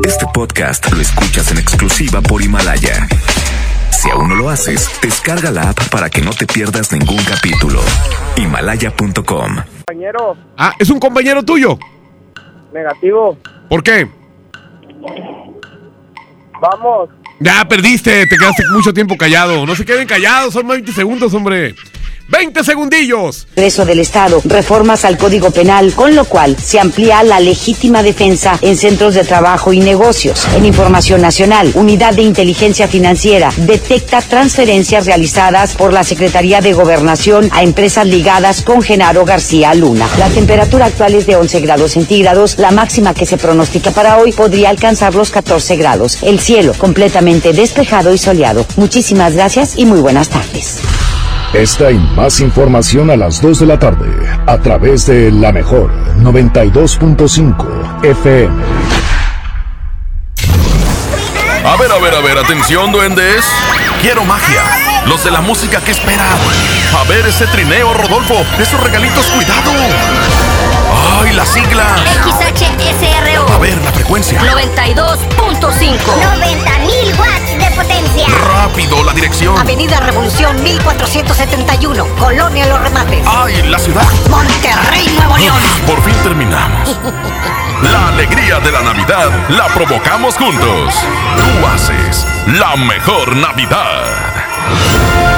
Este podcast lo escuchas en exclusiva por Himalaya. Si aún no lo haces, descarga la app para que no te pierdas ningún capítulo. Himalaya.com. Compañero, Ah, ¿es un compañero tuyo? negativo. ¿Por qué? Vamos. Ya perdiste, te quedaste mucho tiempo callado. No se queden callados, son 20 segundos, hombre. 20 segundillos. Congreso del Estado, reformas al Código Penal, con lo cual se amplía la legítima defensa en centros de trabajo y negocios. En Información Nacional, Unidad de Inteligencia Financiera detecta transferencias realizadas por la Secretaría de Gobernación a empresas ligadas con Genaro García Luna. La temperatura actual es de 11 grados centígrados, la máxima que se pronostica para hoy podría alcanzar los 14 grados. El cielo completamente despejado y soleado. Muchísimas gracias y muy buenas tardes. Esta y más información a las 2 de la tarde a través de la mejor 92.5 FM. A ver, a ver, a ver, atención, duendes. Quiero magia. Los de la música que esperan. A ver ese trineo, Rodolfo. Esos regalitos, cuidado. ¡Ay, las siglas! XHSRO. A ver, la frecuencia. 92.5. 90.000 watts de potencia. Rápido, la dirección. Avenida Revolución 1471. Colonia Los Remates. ¡Ay, la ciudad! Monterrey, Nuevo León. Por fin terminamos. La alegría de la Navidad la provocamos juntos. Tú haces la mejor Navidad.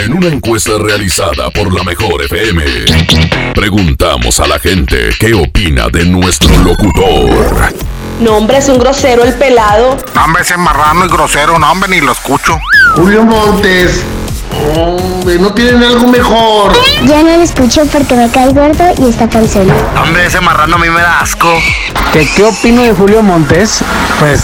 En una encuesta realizada por la Mejor FM, preguntamos a la gente qué opina de nuestro locutor. No, hombre, es un grosero el pelado. No, hombre, ese marrano y grosero, no, hombre, ni lo escucho. Julio Montes. Hombre, ¿no tienen algo mejor? Ya no lo escucho porque me cae gordo y está panzón. Hombre, ese marrano a mí me da asco. ¿Qué, ¿Qué opino de Julio Montes? Pues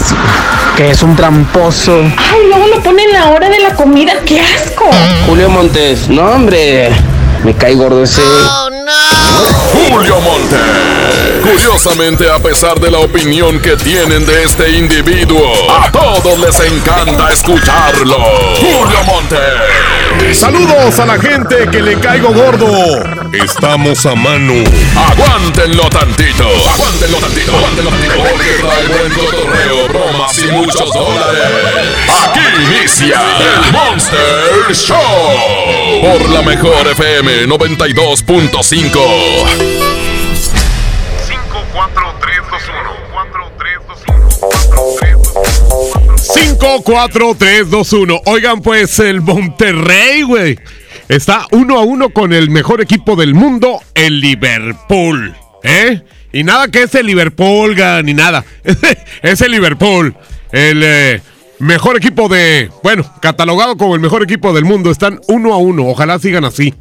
que es un tramposo. Ay, luego lo ponen la hora de la comida. ¡Qué asco! Julio Montes, no hombre, me cae gordo ese. Julio Monte. Curiosamente, a pesar de la opinión que tienen de este individuo, a todos les encanta escucharlo. Julio Monte. Saludos a la gente que le caigo gordo. Estamos a mano. Aguántenlo tantito. Aguántenlo tantito. Aguántenlo tantito. Porque trae buen cotorreo, bromas y muchos dólares. Aquí inicia el Monster Show. Por la mejor FM 92.5. 5, 4, 3, 2, 1. Oigan, pues el Monterrey, güey. Está uno a uno con el mejor equipo del mundo, el Liverpool. ¿Eh? Y nada que es el Liverpool, ni nada. es el Liverpool. El eh, mejor equipo de. Bueno, catalogado como el mejor equipo del mundo. Están uno a uno. Ojalá sigan así.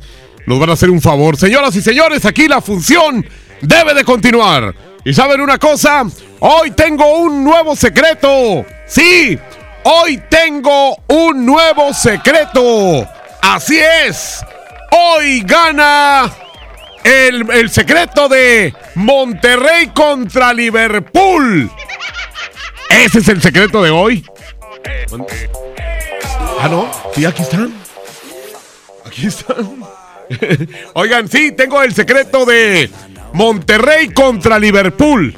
Nos van a hacer un favor. Señoras y señores, aquí la función debe de continuar. Y saben una cosa, hoy tengo un nuevo secreto. Sí, hoy tengo un nuevo secreto. Así es. Hoy gana el, el secreto de Monterrey contra Liverpool. Ese es el secreto de hoy. Ah, no. Sí, aquí están. Aquí están. Oigan, sí, tengo el secreto de Monterrey contra Liverpool.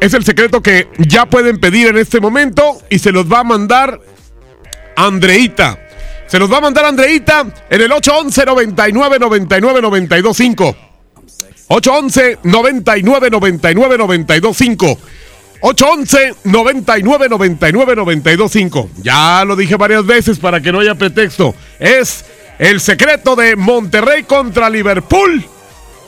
Es el secreto que ya pueden pedir en este momento y se los va a mandar Andreita. Se los va a mandar Andreita en el 811 99 99 925. 811 99 99 925. 811 99 99 925. Ya lo dije varias veces para que no haya pretexto. Es el secreto de Monterrey contra Liverpool.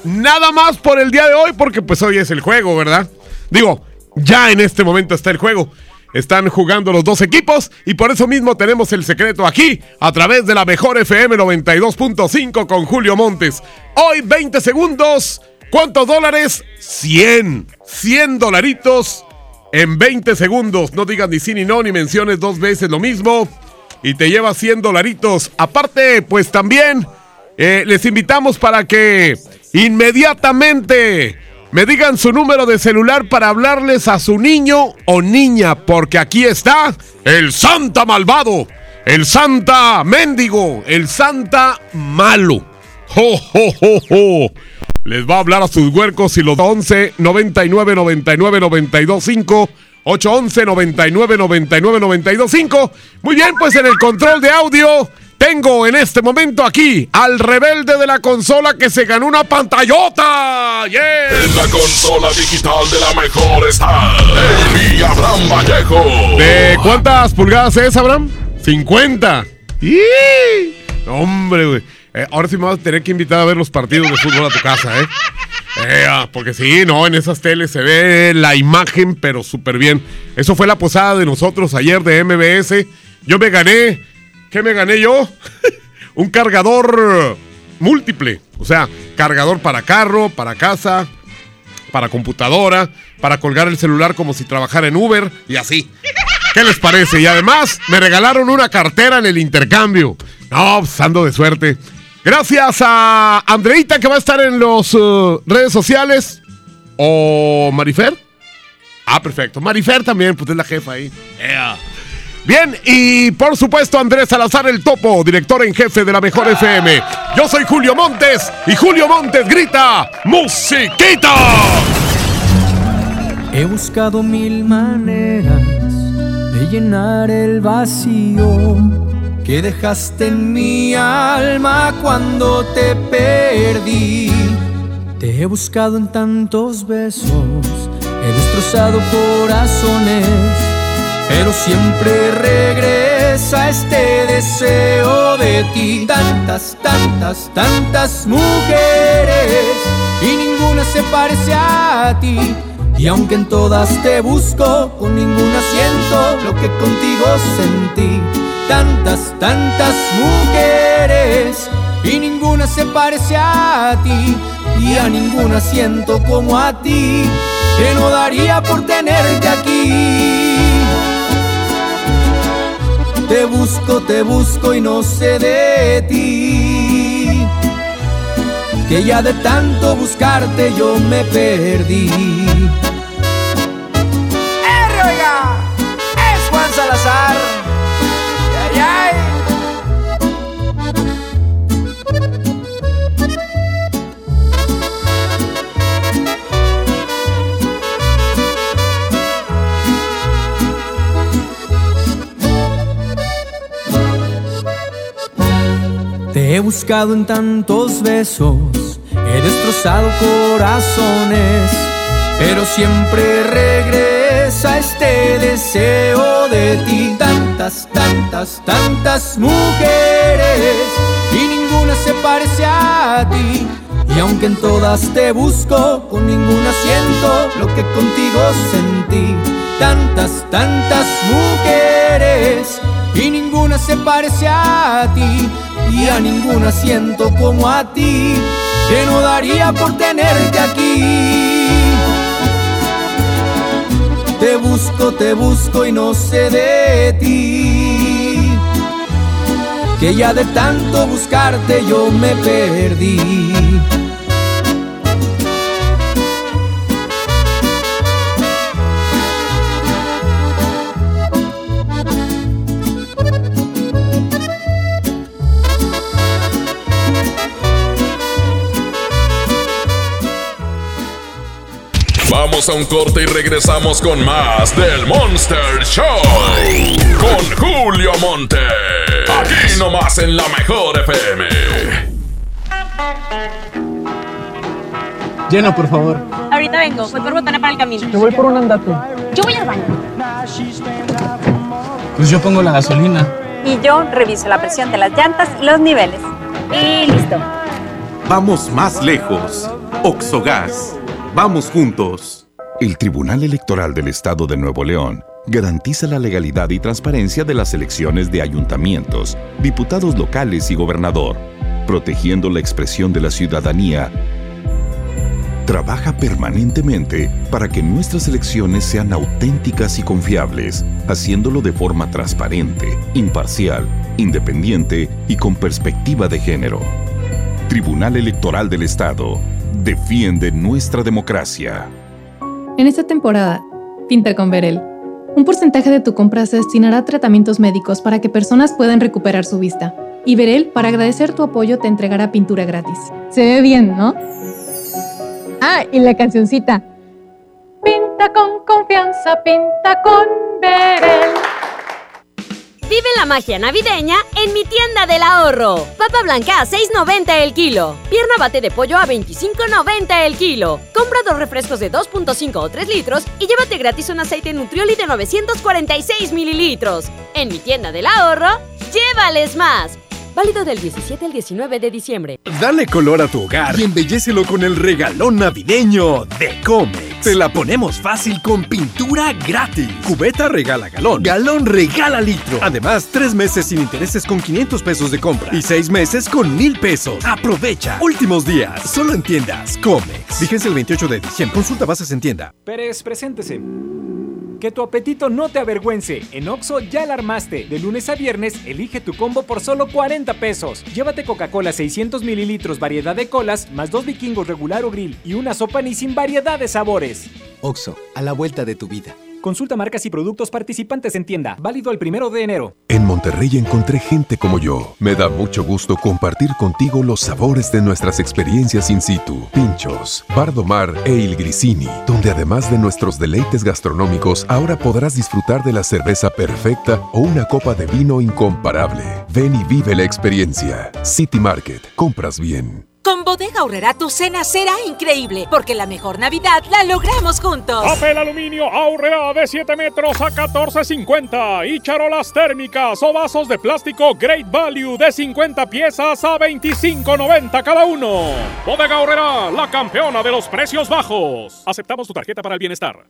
Nada más por el día de hoy, porque pues hoy es el juego, ¿verdad? Digo, ya en este momento está el juego. Están jugando los dos equipos y por eso mismo tenemos el secreto aquí a través de la mejor FM 92.5 con Julio Montes. Hoy 20 segundos. ¿Cuántos dólares? 100. 100 dolaritos en 20 segundos. No digas ni sí ni no, ni menciones dos veces lo mismo. Y te lleva 100 dolaritos. Aparte, pues también eh, les invitamos para que inmediatamente me digan su número de celular para hablarles a su niño o niña, porque aquí está el Santa Malvado, el Santa Mendigo, el Santa Malo. ¡Jo, jo, jo, jo! les va a hablar a sus huercos y los 11 99 99 92 5 811 99 99 92 5 Muy bien, pues en el control de audio tengo en este momento aquí al rebelde de la consola que se ganó una pantallota. ¡Yeah! En la consola digital de la mejor está el Abraham Vallejo. ¿De cuántas pulgadas es, Abraham? 50. ¡Y! Hombre, güey. Eh, ahora sí me vas a tener que invitar a ver los partidos de fútbol a tu casa, ¿eh? Eh, ah, porque sí, no, en esas teles se ve la imagen, pero súper bien. Eso fue la posada de nosotros ayer de MBS. Yo me gané. ¿Qué me gané yo? Un cargador múltiple. O sea, cargador para carro, para casa, para computadora, para colgar el celular como si trabajara en Uber y así. ¿Qué les parece? Y además me regalaron una cartera en el intercambio. No, pues ando de suerte. Gracias a Andreita que va a estar en las uh, redes sociales. ¿O Marifer? Ah, perfecto. Marifer también, pues es la jefa ahí. Yeah. Bien, y por supuesto Andrés Salazar el Topo, director en jefe de la Mejor FM. Yo soy Julio Montes y Julio Montes grita ¡Musiquita! He buscado mil maneras de llenar el vacío que dejaste en mi alma cuando te perdí. Te he buscado en tantos besos, he destrozado corazones, pero siempre regresa este deseo de ti. Tantas, tantas, tantas mujeres y ninguna se parece a ti. Y aunque en todas te busco, con ninguna siento lo que contigo sentí tantas, tantas mujeres y ninguna se parece a ti y a ninguna siento como a ti que no daría por tenerte aquí. Te busco, te busco y no sé de ti. Que ya de tanto buscarte yo me perdí. En tantos besos, he destrozado corazones, pero siempre regresa este deseo de ti. Tantas, tantas, tantas mujeres y ninguna se parece a ti. Y aunque en todas te busco, con ninguna siento lo que contigo sentí. Tantas, tantas mujeres y ninguna se parece a ti y a ninguna siento como a ti, que no daría por tenerte aquí. Te busco, te busco y no sé de ti, que ya de tanto buscarte yo me perdí. Vamos a un corte y regresamos con más del Monster Show. Con Julio Monte. Aquí nomás en la mejor FM. Llena, por favor. Ahorita vengo, voy por botana para el camino. Yo voy por un andate. Yo voy al baño. Pues yo pongo la gasolina. Y yo reviso la presión de las llantas y los niveles. Y listo. Vamos más lejos. Oxogas. Vamos juntos. El Tribunal Electoral del Estado de Nuevo León garantiza la legalidad y transparencia de las elecciones de ayuntamientos, diputados locales y gobernador, protegiendo la expresión de la ciudadanía. Trabaja permanentemente para que nuestras elecciones sean auténticas y confiables, haciéndolo de forma transparente, imparcial, independiente y con perspectiva de género. Tribunal Electoral del Estado defiende nuestra democracia. En esta temporada, pinta con Verel. Un porcentaje de tu compra se destinará a tratamientos médicos para que personas puedan recuperar su vista. Y Verel, para agradecer tu apoyo, te entregará pintura gratis. Se ve bien, ¿no? Ah, y la cancioncita. Pinta con confianza, pinta con Verel. Vive la magia navideña en mi tienda del ahorro. Papa blanca a 6.90 el kilo. Pierna bate de pollo a 25.90 el kilo. Compra dos refrescos de 2.5 o 3 litros y llévate gratis un aceite Nutrioli de 946 mililitros. En mi tienda del ahorro, llévales más. Válido del 17 al 19 de diciembre. Dale color a tu hogar y embellecelo con el regalón navideño de Comex. Te la ponemos fácil con pintura gratis. Cubeta regala galón. Galón regala litro. Además, tres meses sin intereses con 500 pesos de compra. Y seis meses con mil pesos. Aprovecha. Últimos días. Solo en tiendas Comex. Vigencia el 28 de diciembre. Consulta bases en tienda. Pérez, preséntese. Que tu apetito no te avergüence. En Oxo ya la armaste. De lunes a viernes, elige tu combo por solo 40 pesos. Llévate Coca-Cola 600 mililitros, variedad de colas, más dos vikingos regular o grill y una sopa ni sin variedad de sabores. Oxo, a la vuelta de tu vida. Consulta marcas y productos participantes en tienda. Válido el primero de enero. En Monterrey encontré gente como yo. Me da mucho gusto compartir contigo los sabores de nuestras experiencias in situ. Pinchos, Bardomar e Il Grisini, donde además de nuestros deleites gastronómicos, ahora podrás disfrutar de la cerveza perfecta o una copa de vino incomparable. Ven y vive la experiencia. City Market. Compras bien. Con Bodega Aurrera tu cena será increíble, porque la mejor Navidad la logramos juntos. Papel aluminio Aurrera de 7 metros a 14.50 y charolas térmicas o vasos de plástico Great Value de 50 piezas a 25.90 cada uno. Bodega Aurrera, la campeona de los precios bajos. Aceptamos tu tarjeta para el bienestar.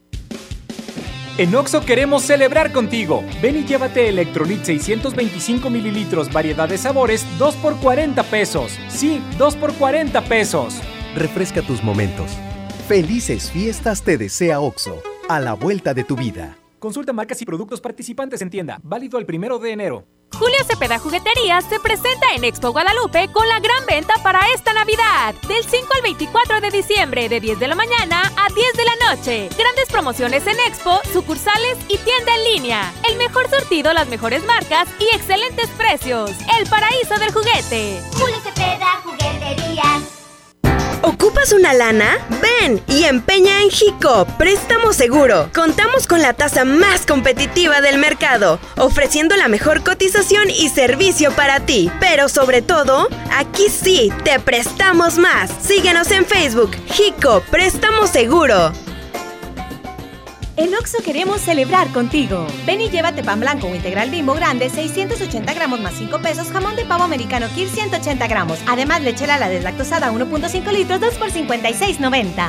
En Oxo queremos celebrar contigo. Ven y llévate Electrolit 625 mililitros, variedad de sabores, 2 por 40 pesos. Sí, 2 por 40 pesos. Refresca tus momentos. Felices fiestas te desea Oxo, a la vuelta de tu vida. Consulta marcas y productos participantes en tienda. Válido el primero de enero. Julio Cepeda Jugueterías se presenta en Expo Guadalupe con la gran venta para esta Navidad. Del 5 al 24 de diciembre, de 10 de la mañana a 10 de la noche. Grandes promociones en Expo, sucursales y tienda en línea. El mejor surtido, las mejores marcas y excelentes precios. El paraíso del juguete. Julio Cepeda Jugueterías. ¿Ocupas una lana? Ven y empeña en Jico, préstamo seguro. Contamos con la tasa más competitiva del mercado, ofreciendo la mejor cotización y servicio para ti. Pero sobre todo, aquí sí, te prestamos más. Síguenos en Facebook, Jico, préstamo seguro. En Oxo queremos celebrar contigo. Ven y llévate pan blanco o integral bimbo grande, 680 gramos más 5 pesos, jamón de pavo americano Kir 180 gramos. Además, leche la deslactosada 1.5 litros, 2 por 56.90.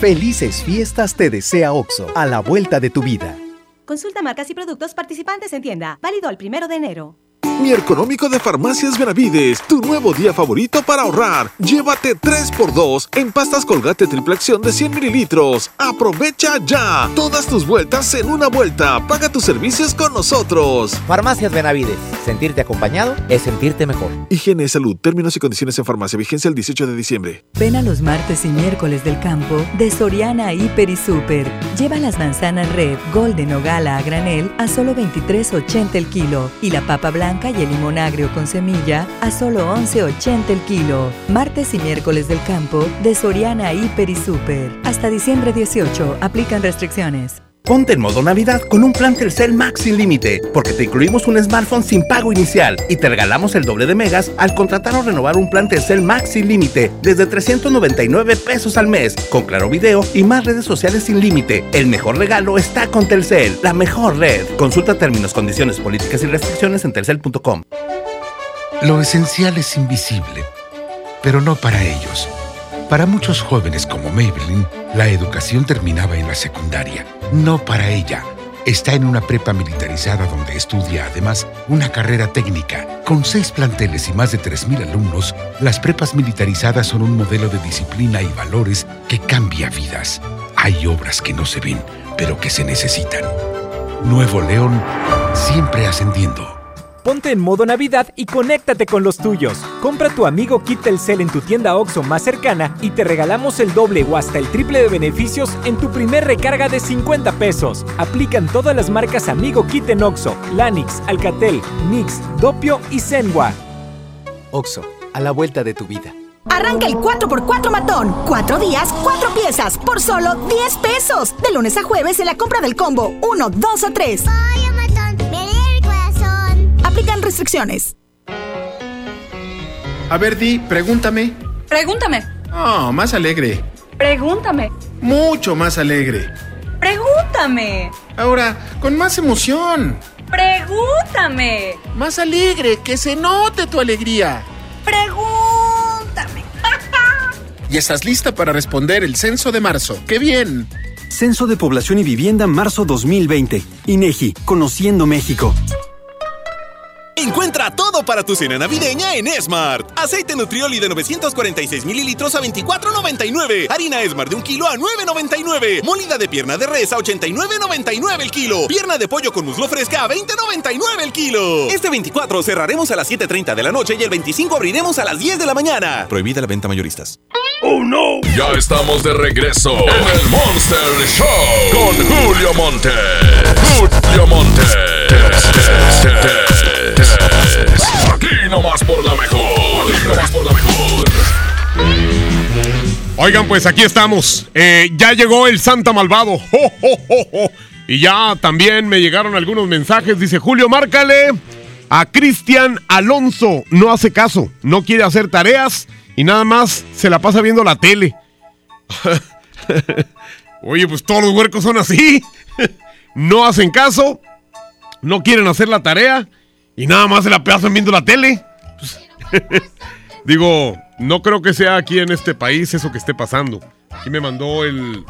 Felices fiestas te desea Oxo, a la vuelta de tu vida. Consulta marcas y productos participantes en tienda. Válido el primero de enero. Mi económico de Farmacias Benavides, tu nuevo día favorito para ahorrar. Llévate 3x2 en pastas Colgate triple acción de 100 mililitros. Aprovecha ya. Todas tus vueltas en una vuelta. Paga tus servicios con nosotros. Farmacias Benavides. Sentirte acompañado es sentirte mejor. Higiene y salud. Términos y condiciones en farmacia. Vigencia el 18 de diciembre. Ven a los martes y miércoles del campo de Soriana Hiper y Super. Lleva las manzanas red, golden o gala a granel a solo 23.80 el kilo y la papa blanca y el limón agrio con semilla a solo 11.80 el kilo. Martes y miércoles del campo de Soriana Hiper y Super. Hasta diciembre 18. Aplican restricciones. Ponte en modo Navidad con un plan Telcel Max sin límite, porque te incluimos un smartphone sin pago inicial y te regalamos el doble de megas al contratar o renovar un plan Telcel Max sin límite desde 399 pesos al mes, con claro video y más redes sociales sin límite. El mejor regalo está con Telcel, la mejor red. Consulta términos, condiciones, políticas y restricciones en telcel.com. Lo esencial es invisible, pero no para ellos. Para muchos jóvenes como Maybelline, la educación terminaba en la secundaria. No para ella. Está en una prepa militarizada donde estudia además una carrera técnica. Con seis planteles y más de 3.000 alumnos, las prepas militarizadas son un modelo de disciplina y valores que cambia vidas. Hay obras que no se ven, pero que se necesitan. Nuevo León, siempre ascendiendo. Ponte en modo Navidad y conéctate con los tuyos. Compra tu amigo Kit Telcel en tu tienda OXO más cercana y te regalamos el doble o hasta el triple de beneficios en tu primer recarga de 50 pesos. Aplican todas las marcas Amigo Kit en OXO, Lanix, Alcatel, Nix, Dopio y Zenwa. Oxo, a la vuelta de tu vida. Arranca el 4x4 matón. Cuatro días, cuatro piezas, por solo 10 pesos. De lunes a jueves en la compra del combo 1, 2 o 3. Aplican restricciones. A ver, Di, pregúntame. Pregúntame. Oh, más alegre. Pregúntame. Mucho más alegre. Pregúntame. Ahora, con más emoción. Pregúntame. Más alegre, que se note tu alegría. Pregúntame. ¿Y estás lista para responder el censo de marzo? ¡Qué bien! Censo de Población y Vivienda marzo 2020. INEGI, Conociendo México. Encuentra todo para tu cena navideña en Smart. Aceite Nutrioli de 946 mililitros a 24.99. Harina Smart de un kilo a 9.99. Molida de pierna de res a 89.99 el kilo. Pierna de pollo con muslo fresca a 20.99 el kilo. Este 24 cerraremos a las 7.30 de la noche y el 25 abriremos a las 10 de la mañana. Prohibida la venta mayoristas. ¡Oh, no! Ya estamos de regreso en el Monster Show con Julio Monte. Julio Monte. Aquí nomás por la mejor. Oigan, pues aquí estamos. Eh, ya llegó el Santa Malvado. Y ya también me llegaron algunos mensajes. Dice Julio, márcale a Cristian Alonso. No hace caso, no quiere hacer tareas y nada más se la pasa viendo la tele. Oye, pues todos los huercos son así. no hacen caso, no quieren hacer la tarea y nada más se la pasan viendo la tele. Digo, no creo que sea aquí en este país eso que esté pasando. Aquí me mandó el,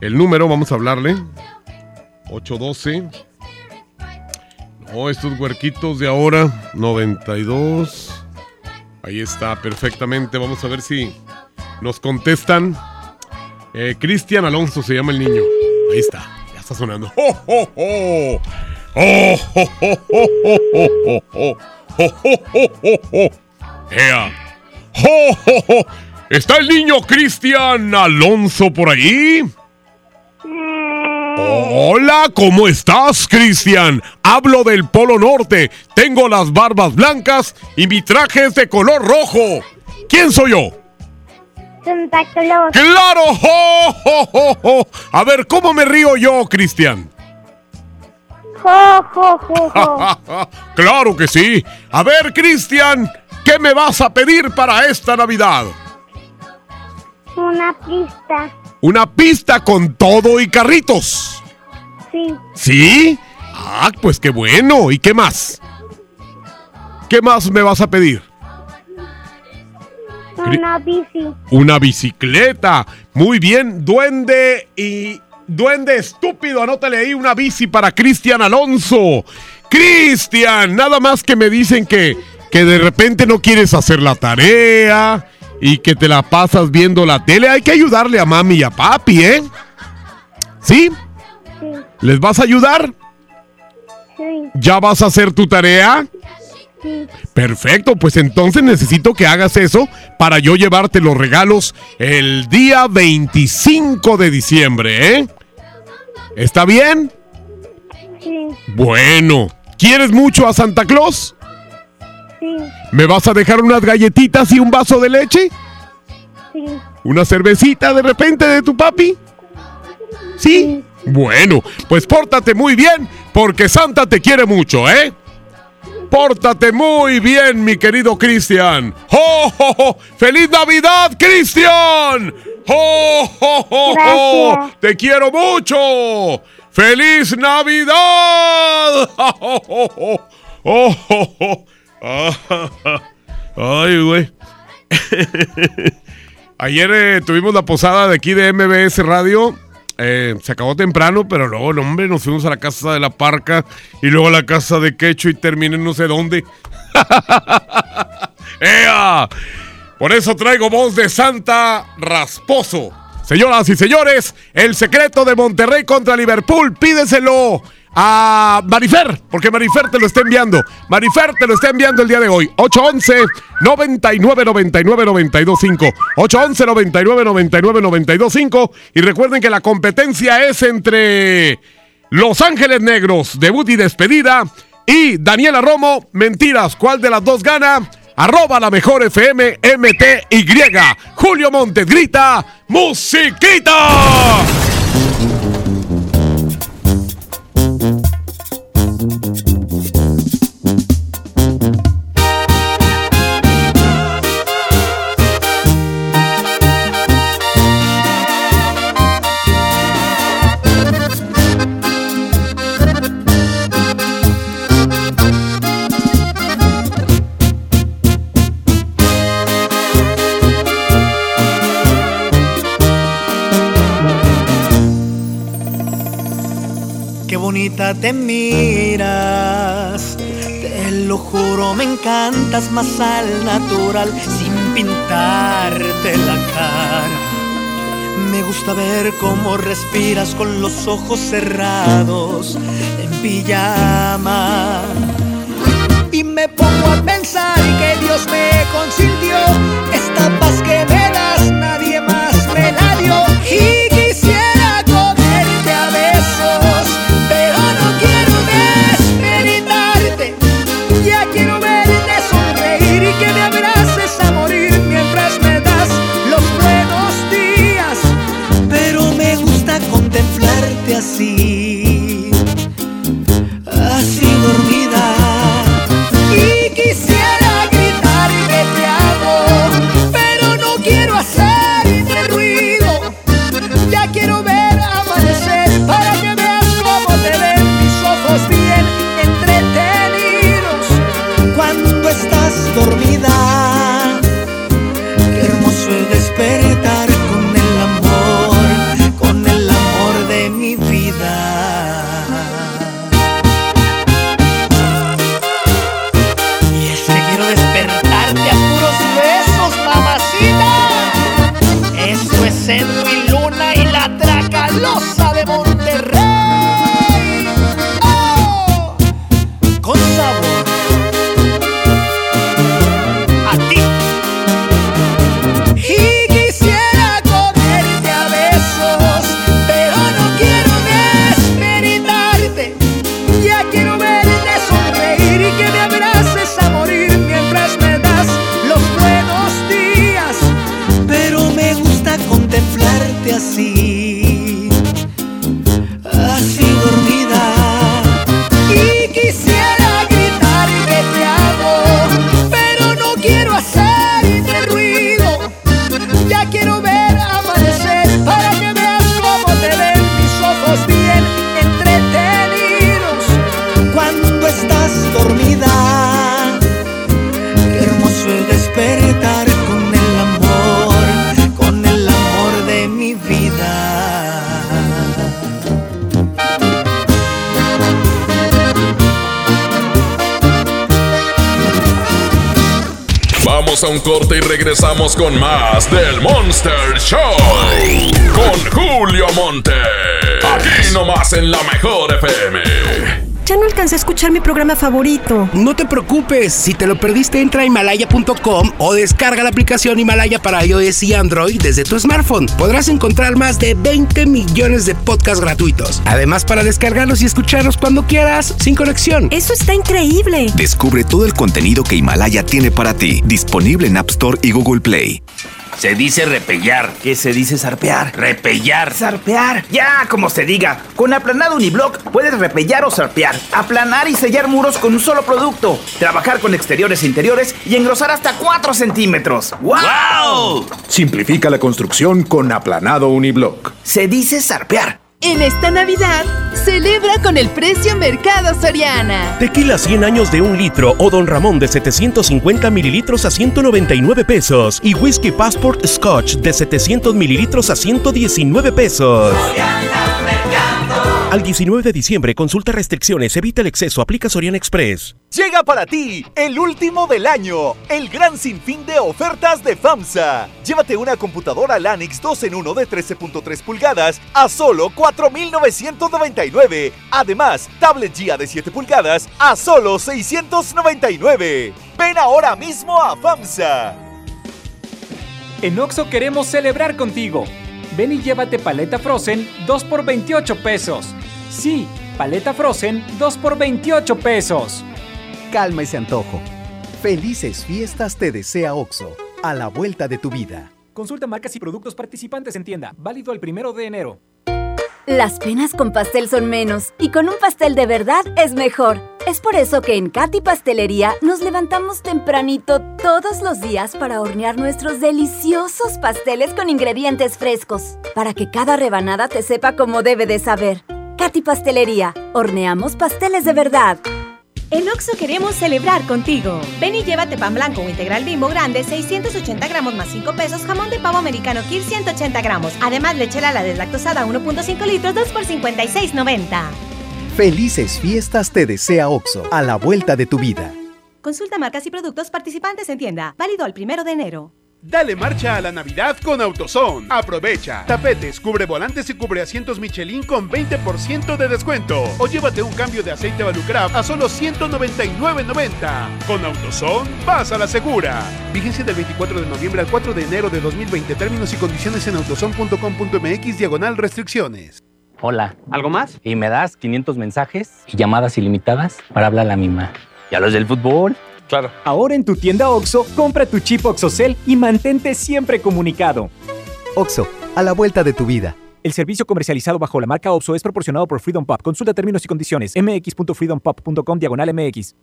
el número, vamos a hablarle. 812. No, estos huerquitos de ahora, 92. Ahí está, perfectamente. Vamos a ver si nos contestan. Eh, Cristian Alonso se llama el niño. Ahí está, ya está sonando. ¡Oh, oh, oh! ¡Oh, oh, oh, oh, oh, oh, oh! ¡Oh, oh, oh, oh, oh! ¡Ea! ¡Oh, oh, oh! ¿Está el niño Cristian Alonso por ahí? Hola, ¿cómo estás, Cristian? Hablo del Polo Norte. Tengo las barbas blancas y mi traje es de color rojo. ¿Quién soy yo? Santa Claus. ¡Claro! ¡Jo, jo, jo, jo! A ver, ¿cómo me río yo, Cristian? Jo, jo, jo, jo. claro que sí. A ver, Cristian, ¿qué me vas a pedir para esta Navidad? Una pista. Una pista con todo y carritos. Sí. ¿Sí? Ah, pues qué bueno. ¿Y qué más? ¿Qué más me vas a pedir? Una bici. Una bicicleta. Muy bien, duende y duende estúpido. Anótale ahí una bici para Cristian Alonso. Cristian, nada más que me dicen que, que de repente no quieres hacer la tarea y que te la pasas viendo la tele. Hay que ayudarle a mami y a papi, ¿eh? ¿Sí? Sí. ¿Les vas a ayudar? Sí. ¿Ya vas a hacer tu tarea? Sí. Perfecto, pues entonces necesito que hagas eso para yo llevarte los regalos el día 25 de diciembre, ¿eh? ¿Está bien? Sí. Bueno, ¿quieres mucho a Santa Claus? Sí. ¿Me vas a dejar unas galletitas y un vaso de leche? Sí. ¿Una cervecita de repente de tu papi? ¿Sí? Bueno, pues pórtate muy bien porque Santa te quiere mucho, ¿eh? Pórtate muy bien, mi querido Cristian. ¡Oh, oh, oh! ¡Feliz Navidad, Cristian! ¡Oh, oh, oh, oh! ¡Te quiero mucho! ¡Feliz Navidad! ¡Oh, oh, oh! ¡Oh, ¡Ay, güey! Ayer eh, tuvimos la posada de aquí de MBS Radio. Eh, se acabó temprano, pero luego, no, hombre, nos fuimos a la casa de la parca y luego a la casa de Quecho y terminé no sé dónde. ¡Ea! Por eso traigo voz de Santa Rasposo. Señoras y señores, el secreto de Monterrey contra Liverpool, pídeselo a Marifer, porque Marifer te lo está enviando. Marifer te lo está enviando el día de hoy. 811 99 99 925. 811 99 99 925. Y recuerden que la competencia es entre Los Ángeles Negros, debut y despedida, y Daniela Romo, mentiras. ¿Cuál de las dos gana? arroba la mejor FM MTY. Julio Montes grita, ¡Musiquita! Bonita te miras, te lo juro, me encantas más al natural, sin pintarte la cara. Me gusta ver cómo respiras con los ojos cerrados, en pijama. Y me pongo a pensar que Dios me consintió, esta paz Vamos a un corte y regresamos con más del Monster Show. Con Julio Monte. Aquí nomás en la mejor FM. Ya no alcancé a escuchar mi programa favorito. No te preocupes, si te lo perdiste entra a himalaya.com o descarga la aplicación Himalaya para iOS y Android desde tu smartphone. Podrás encontrar más de 20 millones de podcasts gratuitos. Además para descargarlos y escucharlos cuando quieras, sin conexión. Eso está increíble. Descubre todo el contenido que Himalaya tiene para ti, disponible en App Store y Google Play. Se dice repellar. ¿Qué se dice zarpear? Repellar. Zarpear. Ya, como se diga. Con aplanado uniblock puedes repellar o zarpear. Aplanar y sellar muros con un solo producto. Trabajar con exteriores e interiores y engrosar hasta 4 centímetros. ¡Wow! Simplifica la construcción con aplanado uniblock. Se dice zarpear. En esta Navidad, celebra con el precio Mercado Soriana. Tequila 100 años de un litro o Don Ramón de 750 mililitros a 199 pesos. Y Whisky Passport Scotch de 700 mililitros a 119 pesos. Al 19 de diciembre, consulta restricciones, evita el exceso, aplica Soriana Express. Llega para ti el último del año, el gran sinfín de ofertas de FAMSA. Llévate una computadora Lanix 2 en 1 de 13.3 pulgadas a solo 4.999. Además, tablet GIA de 7 pulgadas a solo 699. Ven ahora mismo a FAMSA. En Oxo queremos celebrar contigo. Ven y llévate paleta Frozen 2 por 28 pesos. Sí, paleta Frozen 2 por 28 pesos. Calma ese antojo. Felices fiestas te desea OXO, a la vuelta de tu vida. Consulta marcas y productos participantes en tienda. Válido el primero de enero. Las penas con pastel son menos y con un pastel de verdad es mejor. Es por eso que en Katy Pastelería nos levantamos tempranito todos los días para hornear nuestros deliciosos pasteles con ingredientes frescos, para que cada rebanada te sepa como debe de saber. Katy Pastelería, horneamos pasteles de verdad. En Oxo queremos celebrar contigo. Ven y llévate pan blanco o integral bimbo grande, 680 gramos más 5 pesos, jamón de pavo americano Kir 180 gramos. Además, leche la deslactosada 1.5 litros, 2 por 56.90. Felices fiestas te desea OXO, a la vuelta de tu vida. Consulta marcas y productos participantes en tienda. Válido el primero de enero. Dale marcha a la Navidad con AutoZone. Aprovecha. Tapetes, cubre volantes y cubre asientos Michelin con 20% de descuento. O llévate un cambio de aceite Valucraft a solo 199.90. Con AutoZone, vas a la segura. Vigencia del 24 de noviembre al 4 de enero de 2020. Términos y condiciones en autozone.com.mx diagonal restricciones. Hola. ¿Algo más? Y me das 500 mensajes y llamadas ilimitadas para hablar a la misma. ¿Y a los del fútbol? Claro. Ahora en tu tienda OXO, compra tu chip OXOCEL y mantente siempre comunicado. OXO, a la vuelta de tu vida. El servicio comercializado bajo la marca OXO es proporcionado por Freedom Pop. Consulta términos y condiciones. mx.freedompop.com diagonal mx.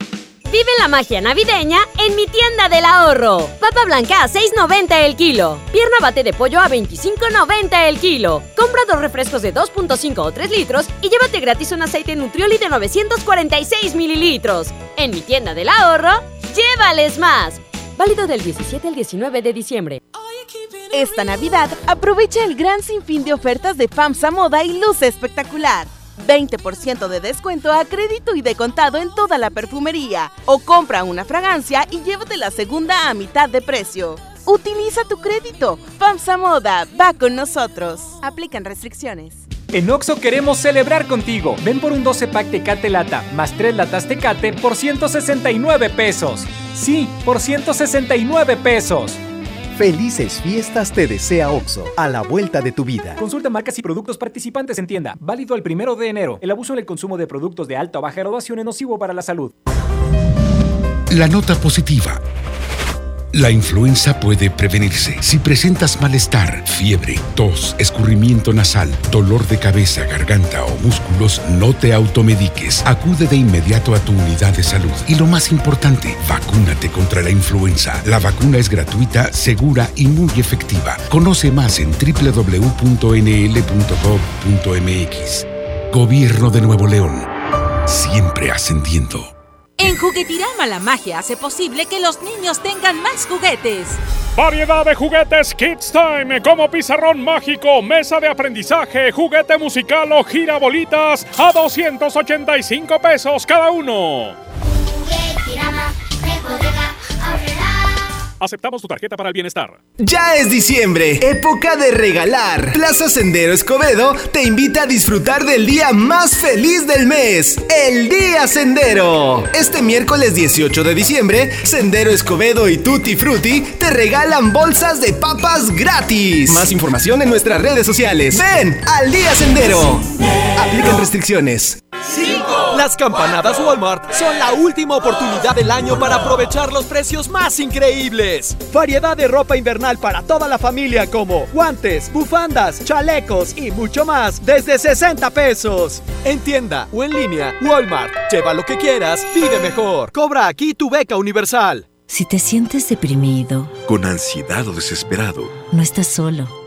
Vive la magia navideña en mi tienda del ahorro. Papa blanca a 6.90 el kilo. Pierna bate de pollo a 25.90 el kilo. Compra dos refrescos de 2.5 o 3 litros y llévate gratis un aceite Nutrioli de 946 mililitros. En mi tienda del ahorro, llévales más. Válido del 17 al 19 de diciembre. Esta Navidad, aprovecha el gran sinfín de ofertas de FAMSA Moda y luce espectacular. 20% de descuento a crédito y de contado en toda la perfumería. O compra una fragancia y llévate la segunda a mitad de precio. Utiliza tu crédito. FAMSA Moda, va con nosotros. Aplican restricciones. En Oxo queremos celebrar contigo. Ven por un 12 pack Tecate Lata más 3 latas Tecate por 169 pesos. Sí, por 169 pesos. Felices fiestas te desea OXO, a la vuelta de tu vida. Consulta marcas y productos participantes en tienda. Válido el primero de enero. El abuso en el consumo de productos de alta o baja graduación es nocivo para la salud. La nota positiva. La influenza puede prevenirse. Si presentas malestar, fiebre, tos, escurrimiento nasal, dolor de cabeza, garganta o músculos, no te automediques. Acude de inmediato a tu unidad de salud. Y lo más importante, vacúnate contra la influenza. La vacuna es gratuita, segura y muy efectiva. Conoce más en www.nl.gov.mx. Gobierno de Nuevo León. Siempre ascendiendo. En Juguetirama la magia hace posible que los niños tengan más juguetes. Variedad de juguetes Kids Time, como pizarrón mágico, mesa de aprendizaje, juguete musical o girabolitas a 285 pesos cada uno. Aceptamos tu tarjeta para el bienestar. Ya es diciembre, época de regalar. Plaza Sendero Escobedo te invita a disfrutar del día más feliz del mes, el Día Sendero. Este miércoles 18 de diciembre, Sendero Escobedo y Tutti Frutti te regalan bolsas de papas gratis. Más información en nuestras redes sociales. Ven al Día Sendero. Aplican restricciones. Las campanadas Walmart son la última oportunidad del año para aprovechar los precios más increíbles. Variedad de ropa invernal para toda la familia como guantes, bufandas, chalecos y mucho más desde 60 pesos. En tienda o en línea, Walmart. Lleva lo que quieras, vive mejor. Cobra aquí tu beca universal. Si te sientes deprimido, con ansiedad o desesperado, no estás solo.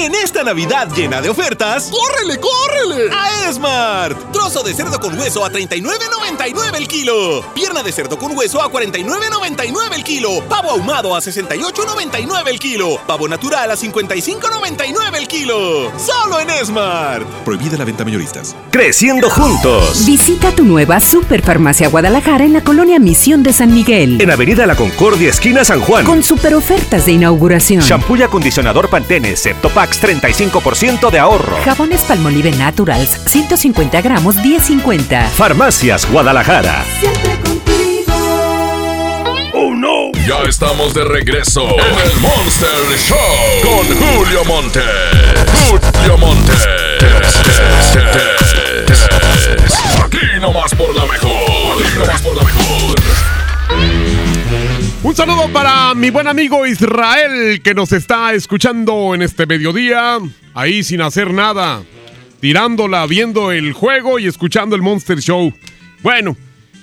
En esta Navidad llena de ofertas, ¡córrele, córrele! A Esmart. Trozo de cerdo con hueso a 39.99 el kilo. Pierna de cerdo con hueso a 49.99 el kilo. Pavo ahumado a 68.99 el kilo. Pavo natural a 55.99 el kilo. Solo en Esmart. Prohibida la venta mayoristas. Creciendo juntos. Visita tu nueva Superfarmacia Guadalajara en la colonia Misión de San Miguel. En Avenida La Concordia, esquina San Juan. Con super ofertas de inauguración. Shampoo y acondicionador Pantene Septopack Max 35% de ahorro. Jabones Palmolive Naturals, 150 gramos, 10.50. Farmacias Guadalajara. ¡Oh, no! Ya estamos de regreso en el Monster Show con Julio Monte. Julio Monte. Aquí nomás por la mejor. Aquí nomás por la mejor. Un saludo para mi buen amigo Israel que nos está escuchando en este mediodía, ahí sin hacer nada, tirándola, viendo el juego y escuchando el Monster Show. Bueno,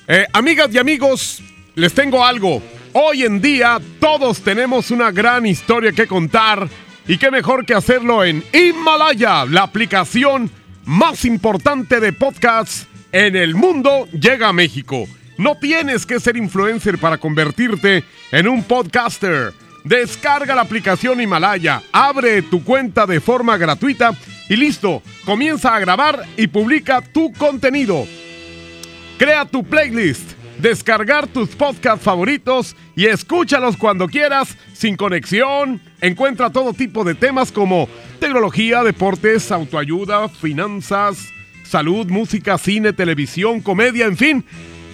eh, amigas y amigos, les tengo algo. Hoy en día todos tenemos una gran historia que contar y qué mejor que hacerlo en Himalaya, la aplicación más importante de podcasts en el mundo llega a México. No tienes que ser influencer para convertirte en un podcaster. Descarga la aplicación Himalaya, abre tu cuenta de forma gratuita y listo, comienza a grabar y publica tu contenido. Crea tu playlist, descargar tus podcasts favoritos y escúchalos cuando quieras, sin conexión. Encuentra todo tipo de temas como tecnología, deportes, autoayuda, finanzas, salud, música, cine, televisión, comedia, en fin.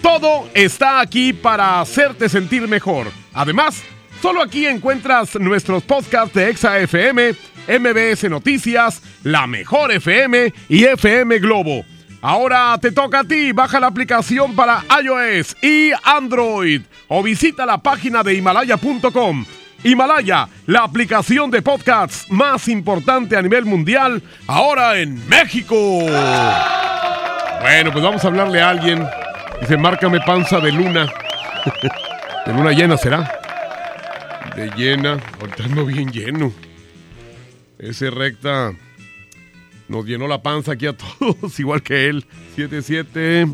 Todo está aquí para hacerte sentir mejor. Además, solo aquí encuentras nuestros podcasts de Exa FM, MBS Noticias, La Mejor FM y FM Globo. Ahora te toca a ti, baja la aplicación para iOS y Android o visita la página de himalaya.com. Himalaya, la aplicación de podcasts más importante a nivel mundial, ahora en México. Bueno, pues vamos a hablarle a alguien. Dice, márcame panza de luna. de luna llena será. De llena. Ahorita ando bien lleno. Ese recta nos llenó la panza aquí a todos, igual que él. 77.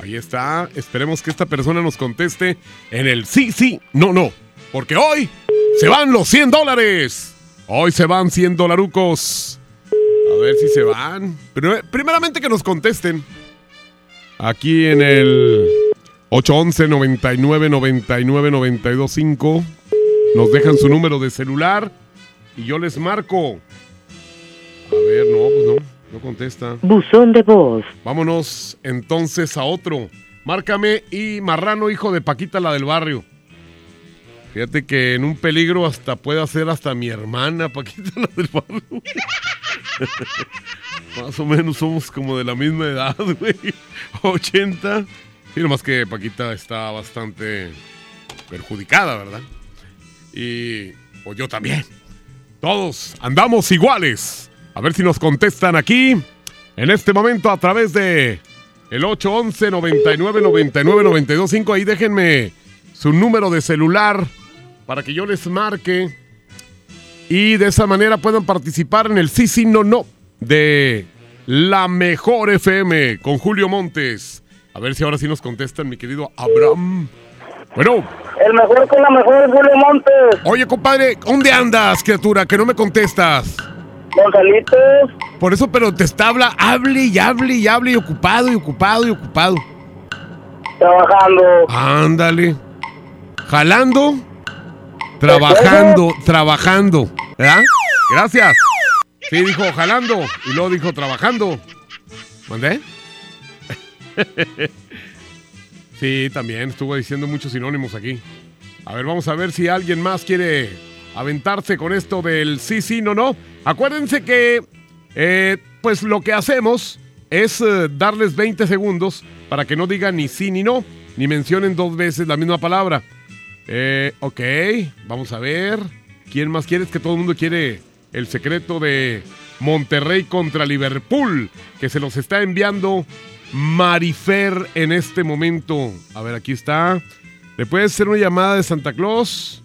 Ahí está. Esperemos que esta persona nos conteste en el sí, sí, no, no. Porque hoy se van los 100 dólares. Hoy se van 100 dolarucos. A ver si se van. Pero primeramente que nos contesten. Aquí en el 811 99 99 92 5 nos dejan su número de celular y yo les marco. A ver, no, pues no, no contesta. Buzón de voz. Vámonos entonces a otro. Márcame y Marrano, hijo de Paquita, la del barrio. Fíjate que en un peligro hasta puede hacer hasta mi hermana, Paquita, la del barrio. Más o menos somos como de la misma edad, güey. 80. Y nomás que Paquita está bastante perjudicada, ¿verdad? Y pues yo también. Todos andamos iguales. A ver si nos contestan aquí en este momento a través de el 811 99 99 92 5. Ahí déjenme su número de celular para que yo les marque y de esa manera puedan participar en el sí, sí, no, no de la mejor FM con Julio Montes. A ver si ahora sí nos contestan, mi querido Abraham. Bueno. El mejor con la mejor, Julio Montes. Oye, compadre, ¿dónde andas, criatura? Que no me contestas. Gonzalitos. Por eso, pero te está habla, hable y hable y hable y ocupado y ocupado y ocupado. Trabajando. Ándale. Jalando. Trabajando, trabajando. ¿Verdad? Gracias. Sí, dijo jalando y luego dijo trabajando. ¿Mandé? sí, también estuvo diciendo muchos sinónimos aquí. A ver, vamos a ver si alguien más quiere aventarse con esto del sí, sí, no, no. Acuérdense que, eh, pues lo que hacemos es eh, darles 20 segundos para que no digan ni sí ni no, ni mencionen dos veces la misma palabra. Eh, ok, vamos a ver. ¿Quién más quiere? Es que todo el mundo quiere el secreto de Monterrey contra Liverpool, que se los está enviando Marifer en este momento. A ver, aquí está. ¿Le puedes hacer una llamada de Santa Claus?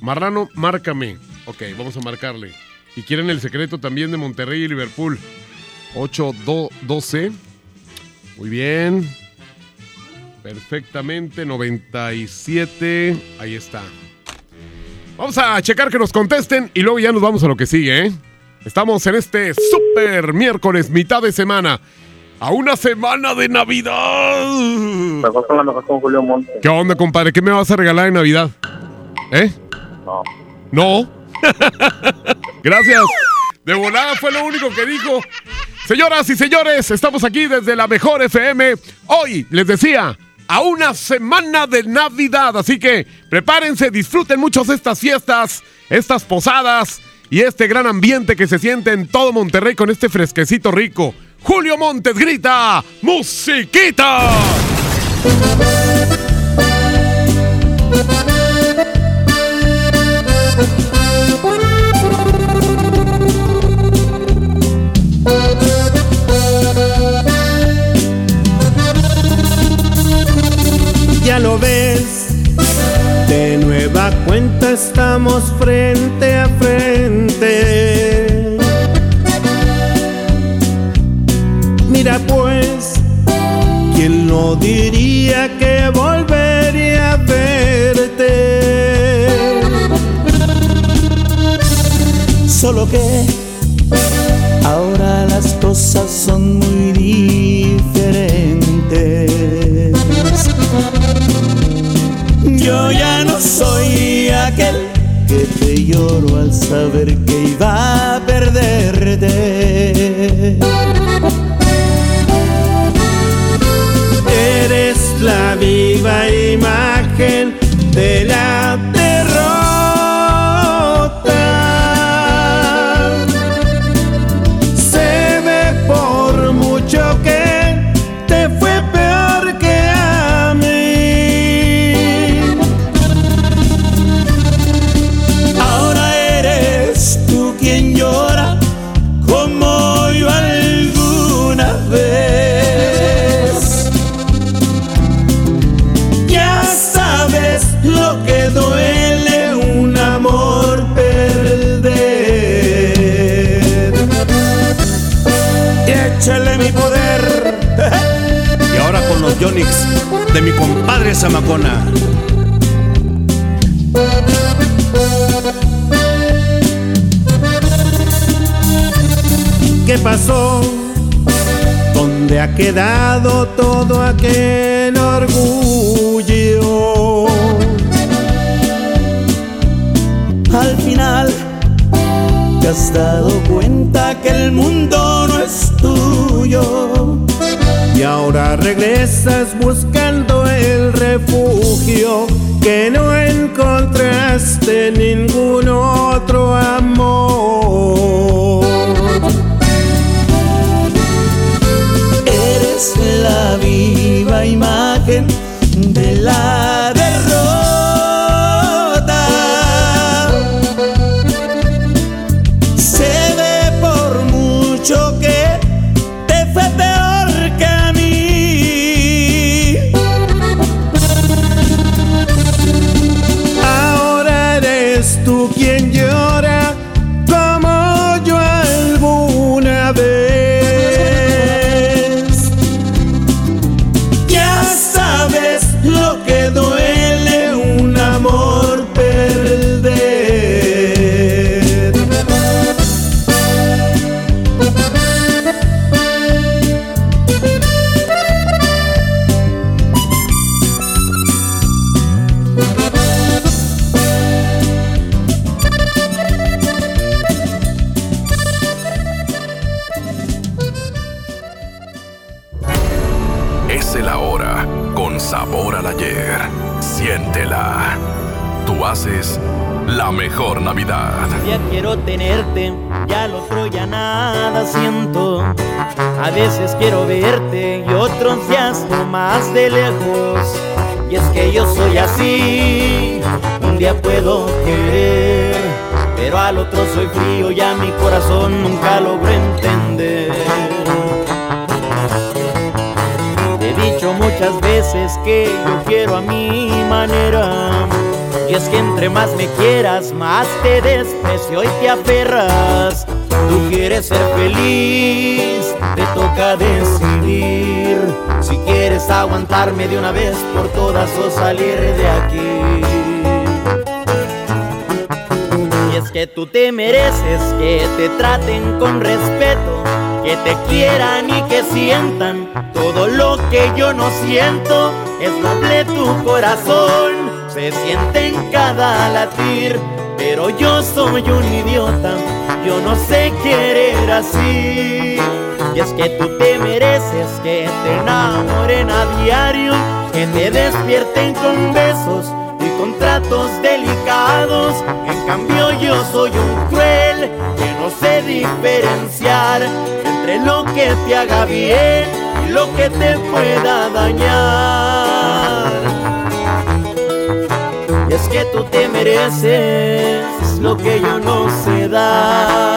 Marrano, márcame. Ok, vamos a marcarle. Y quieren el secreto también de Monterrey y Liverpool. 8-12. Muy bien. Perfectamente. 97. Ahí está. Vamos a checar que nos contesten y luego ya nos vamos a lo que sigue, ¿eh? Estamos en este super miércoles, mitad de semana. A una semana de Navidad. Mejor con la mejor con Julio Montes. ¿Qué onda, compadre? ¿Qué me vas a regalar en Navidad? ¿Eh? No. No. Gracias. De volada fue lo único que dijo. Señoras y señores, estamos aquí desde la mejor FM. Hoy, les decía, a una semana de Navidad. Así que prepárense, disfruten mucho estas fiestas, estas posadas y este gran ambiente que se siente en todo Monterrey con este fresquecito rico. Julio Montes grita, musiquita. Lo ves, de nueva cuenta estamos frente a frente. Mira pues, ¿quién no diría que volvería a verte? Solo que ahora las cosas son muy diferentes. Yo ya no soy aquel que te lloro al saber que iba a perderte. Eres la viva imagen de mi compadre Zamacona. ¿Qué pasó? ¿Dónde ha quedado todo aquel orgullo? Al final te has dado cuenta que el mundo no es tuyo. Y ahora regresas buscando el refugio que no encontraste ningún otro amor. Eres la viva imagen de la siento. A veces quiero verte y otros días no más de lejos. Y es que yo soy así, un día puedo querer, pero al otro soy frío y a mi corazón nunca logro entender. Te he dicho muchas veces que yo quiero a mi manera. Y es que entre más me quieras, más te desprecio y te aferras. Tú quieres ser feliz, te toca decidir. Si quieres aguantarme de una vez por todas o salir de aquí. Y es que tú te mereces que te traten con respeto, que te quieran y que sientan todo lo que yo no siento. Es noble tu corazón, se siente en cada latir, pero yo soy un idiota yo no sé querer así. Y es que tú te mereces que te enamoren a diario, que te despierten con besos y con tratos delicados. En cambio yo soy un cruel que no sé diferenciar entre lo que te haga bien y lo que te pueda dañar. Y es que tú te mereces lo que yo no sé dar.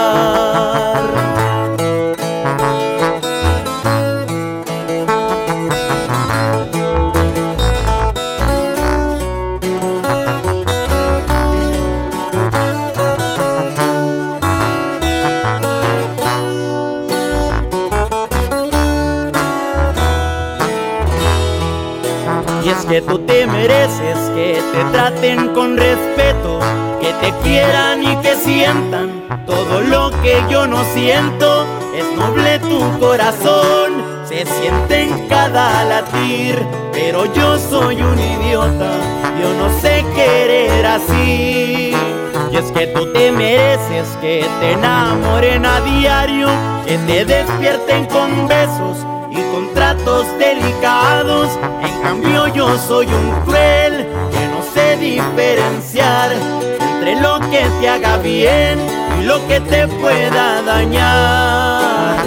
Y es que tú te mereces que te traten con respeto, que te quieran y que sientan todo lo que yo no siento. Es noble tu corazón, se siente en cada latir, pero yo soy un idiota, yo no sé querer así. Y es que tú te mereces que te enamoren a diario, que te despierten con besos y con tratos delicados. En cambio yo soy un cruel diferenciar entre lo que te haga bien y lo que te pueda dañar.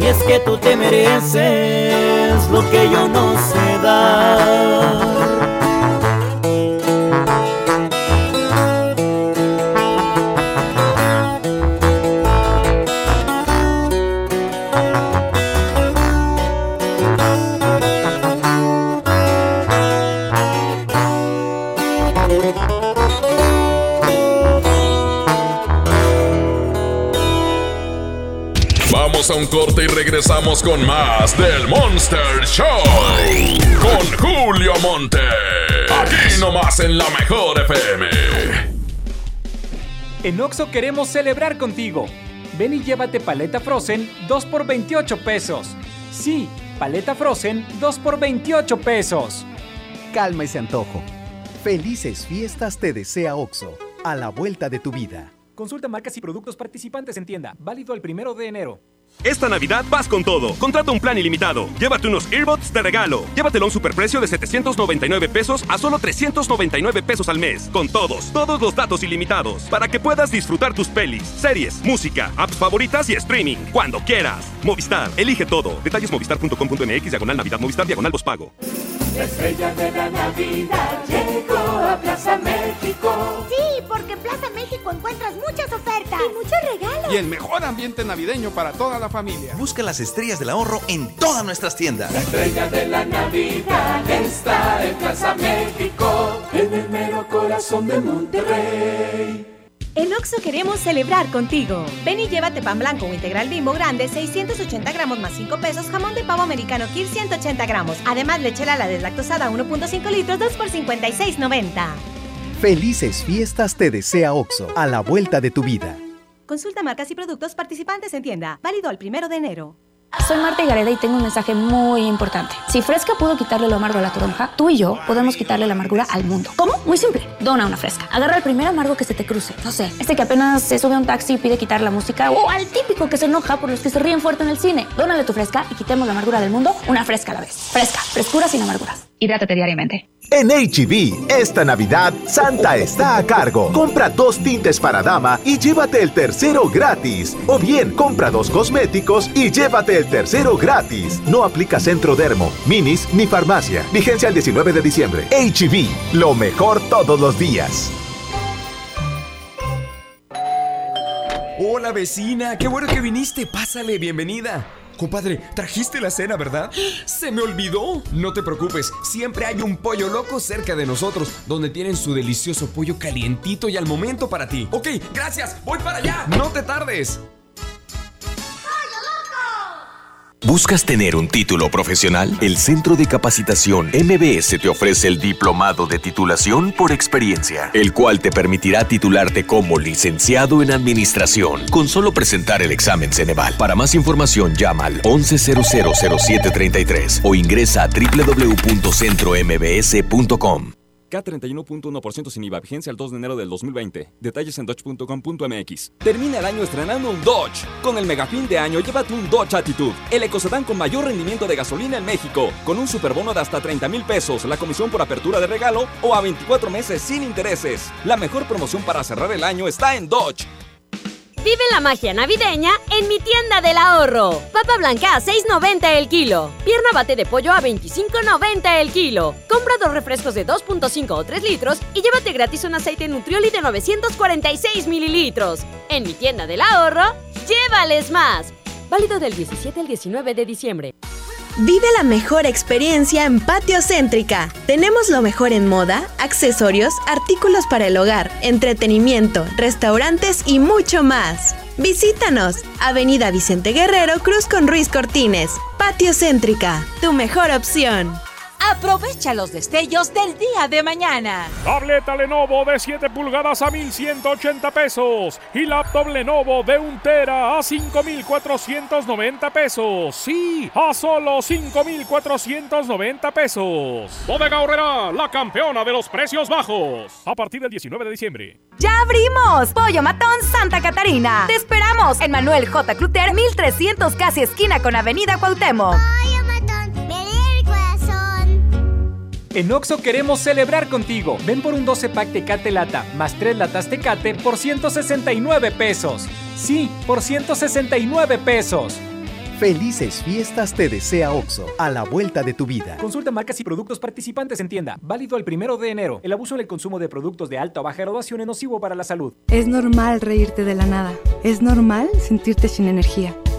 Y es que tú te mereces lo que yo no sé dar. Un corte y regresamos con más del Monster Show. Con Julio Monte. Aquí nomás en la mejor FM. En Oxo queremos celebrar contigo. Ven y llévate paleta Frozen 2 por 28 pesos. Sí, paleta Frozen 2 por 28 pesos. Calma ese antojo. Felices fiestas te desea OXO, a la vuelta de tu vida. Consulta marcas y productos participantes en tienda. Válido el primero de enero. Esta Navidad vas con todo. Contrata un plan ilimitado. Llévate unos earbuds de regalo. Llévatelo a un superprecio de 799 pesos a solo 399 pesos al mes. Con todos, todos los datos ilimitados. Para que puedas disfrutar tus pelis, series, música, apps favoritas y streaming. Cuando quieras. Movistar, elige todo. Detalles movistar.com.mx, diagonal Navidad, Movistar, diagonal pago. La estrella de la Navidad llegó a Plaza México. Sí, porque en Plaza México encuentras muchas ofertas y muchos regalos. Y el mejor ambiente navideño para toda la familia. Busca las estrellas del ahorro en todas nuestras tiendas. La estrella de la Navidad está en Plaza México, en el mero corazón de Monterrey. En Oxo queremos celebrar contigo. Ven y llévate pan blanco o integral bimbo grande, 680 gramos más 5 pesos, jamón de pavo americano Kir 180 gramos. Además, leche Lala deslactosada 1.5 litros, 2 por 56.90. Felices fiestas te desea OXO, a la vuelta de tu vida. Consulta marcas y productos participantes en tienda. Válido el primero de enero. Soy Marta Gareda y tengo un mensaje muy importante. Si Fresca pudo quitarle lo amargo a la toronja, tú y yo podemos quitarle la amargura al mundo. ¿Cómo? Muy simple. Dona una Fresca. Agarra el primer amargo que se te cruce. No sé, este que apenas se sube a un taxi y pide quitar la música o al típico que se enoja por los que se ríen fuerte en el cine. Dónale tu Fresca y quitemos la amargura del mundo una Fresca a la vez. Fresca, frescura sin amarguras. Hidrátate diariamente. En HB, esta Navidad, Santa está a cargo. Compra dos tintes para dama y llévate el tercero gratis. O bien, compra dos cosméticos y llévate el tercero gratis. No aplica Centro Dermo, Minis ni farmacia. Vigencia el 19 de diciembre. HB, lo mejor todos los días. Hola vecina, qué bueno que viniste. Pásale, bienvenida. Compadre, trajiste la cena, ¿verdad? ¡Se me olvidó! No te preocupes, siempre hay un pollo loco cerca de nosotros, donde tienen su delicioso pollo calientito y al momento para ti. Ok, gracias, voy para allá. No te tardes. ¿Buscas tener un título profesional? El Centro de Capacitación MBS te ofrece el Diplomado de Titulación por Experiencia, el cual te permitirá titularte como licenciado en Administración con solo presentar el examen Ceneval. Para más información llama al 11000733 o ingresa a www.centrombs.com. K31.1% sin IVA, vigencia el 2 de enero del 2020. Detalles en dodge.com.mx. Termina el año estrenando un Dodge. Con el mega fin de año, llévate un Dodge Attitude, el ecocedán con mayor rendimiento de gasolina en México, con un superbono de hasta 30 mil pesos, la comisión por apertura de regalo o a 24 meses sin intereses. La mejor promoción para cerrar el año está en Dodge. Vive la magia navideña en mi tienda del ahorro. Papa blanca a 6.90 el kilo. Pierna bate de pollo a 25.90 el kilo. Compra dos refrescos de 2.5 o 3 litros y llévate gratis un aceite Nutrioli de 946 mililitros. En mi tienda del ahorro, llévales más. Válido del 17 al 19 de diciembre. Vive la mejor experiencia en Patio Céntrica. Tenemos lo mejor en moda, accesorios, artículos para el hogar, entretenimiento, restaurantes y mucho más. Visítanos, Avenida Vicente Guerrero, Cruz con Ruiz Cortines. Patio Céntrica, tu mejor opción. Aprovecha los destellos del día de mañana. Tableta Lenovo de 7 pulgadas a 1180 pesos y laptop Lenovo de 1 tera a 5490 pesos. Sí, a solo 5490 pesos. Bodega Horrera, la campeona de los precios bajos. A partir del 19 de diciembre. ¡Ya abrimos! Pollo Matón Santa Catarina. Te esperamos en Manuel J. Cluter 1300 casi esquina con Avenida Cuauhtémoc. En Oxo queremos celebrar contigo. Ven por un 12 pack Tecate Lata más 3 latas Tecate por 169 pesos. Sí, por 169 pesos. Felices fiestas te desea Oxo, a la vuelta de tu vida. Consulta marcas y productos participantes en tienda. Válido el primero de enero. El abuso en el consumo de productos de alta o baja graduación es nocivo para la salud. Es normal reírte de la nada. Es normal sentirte sin energía.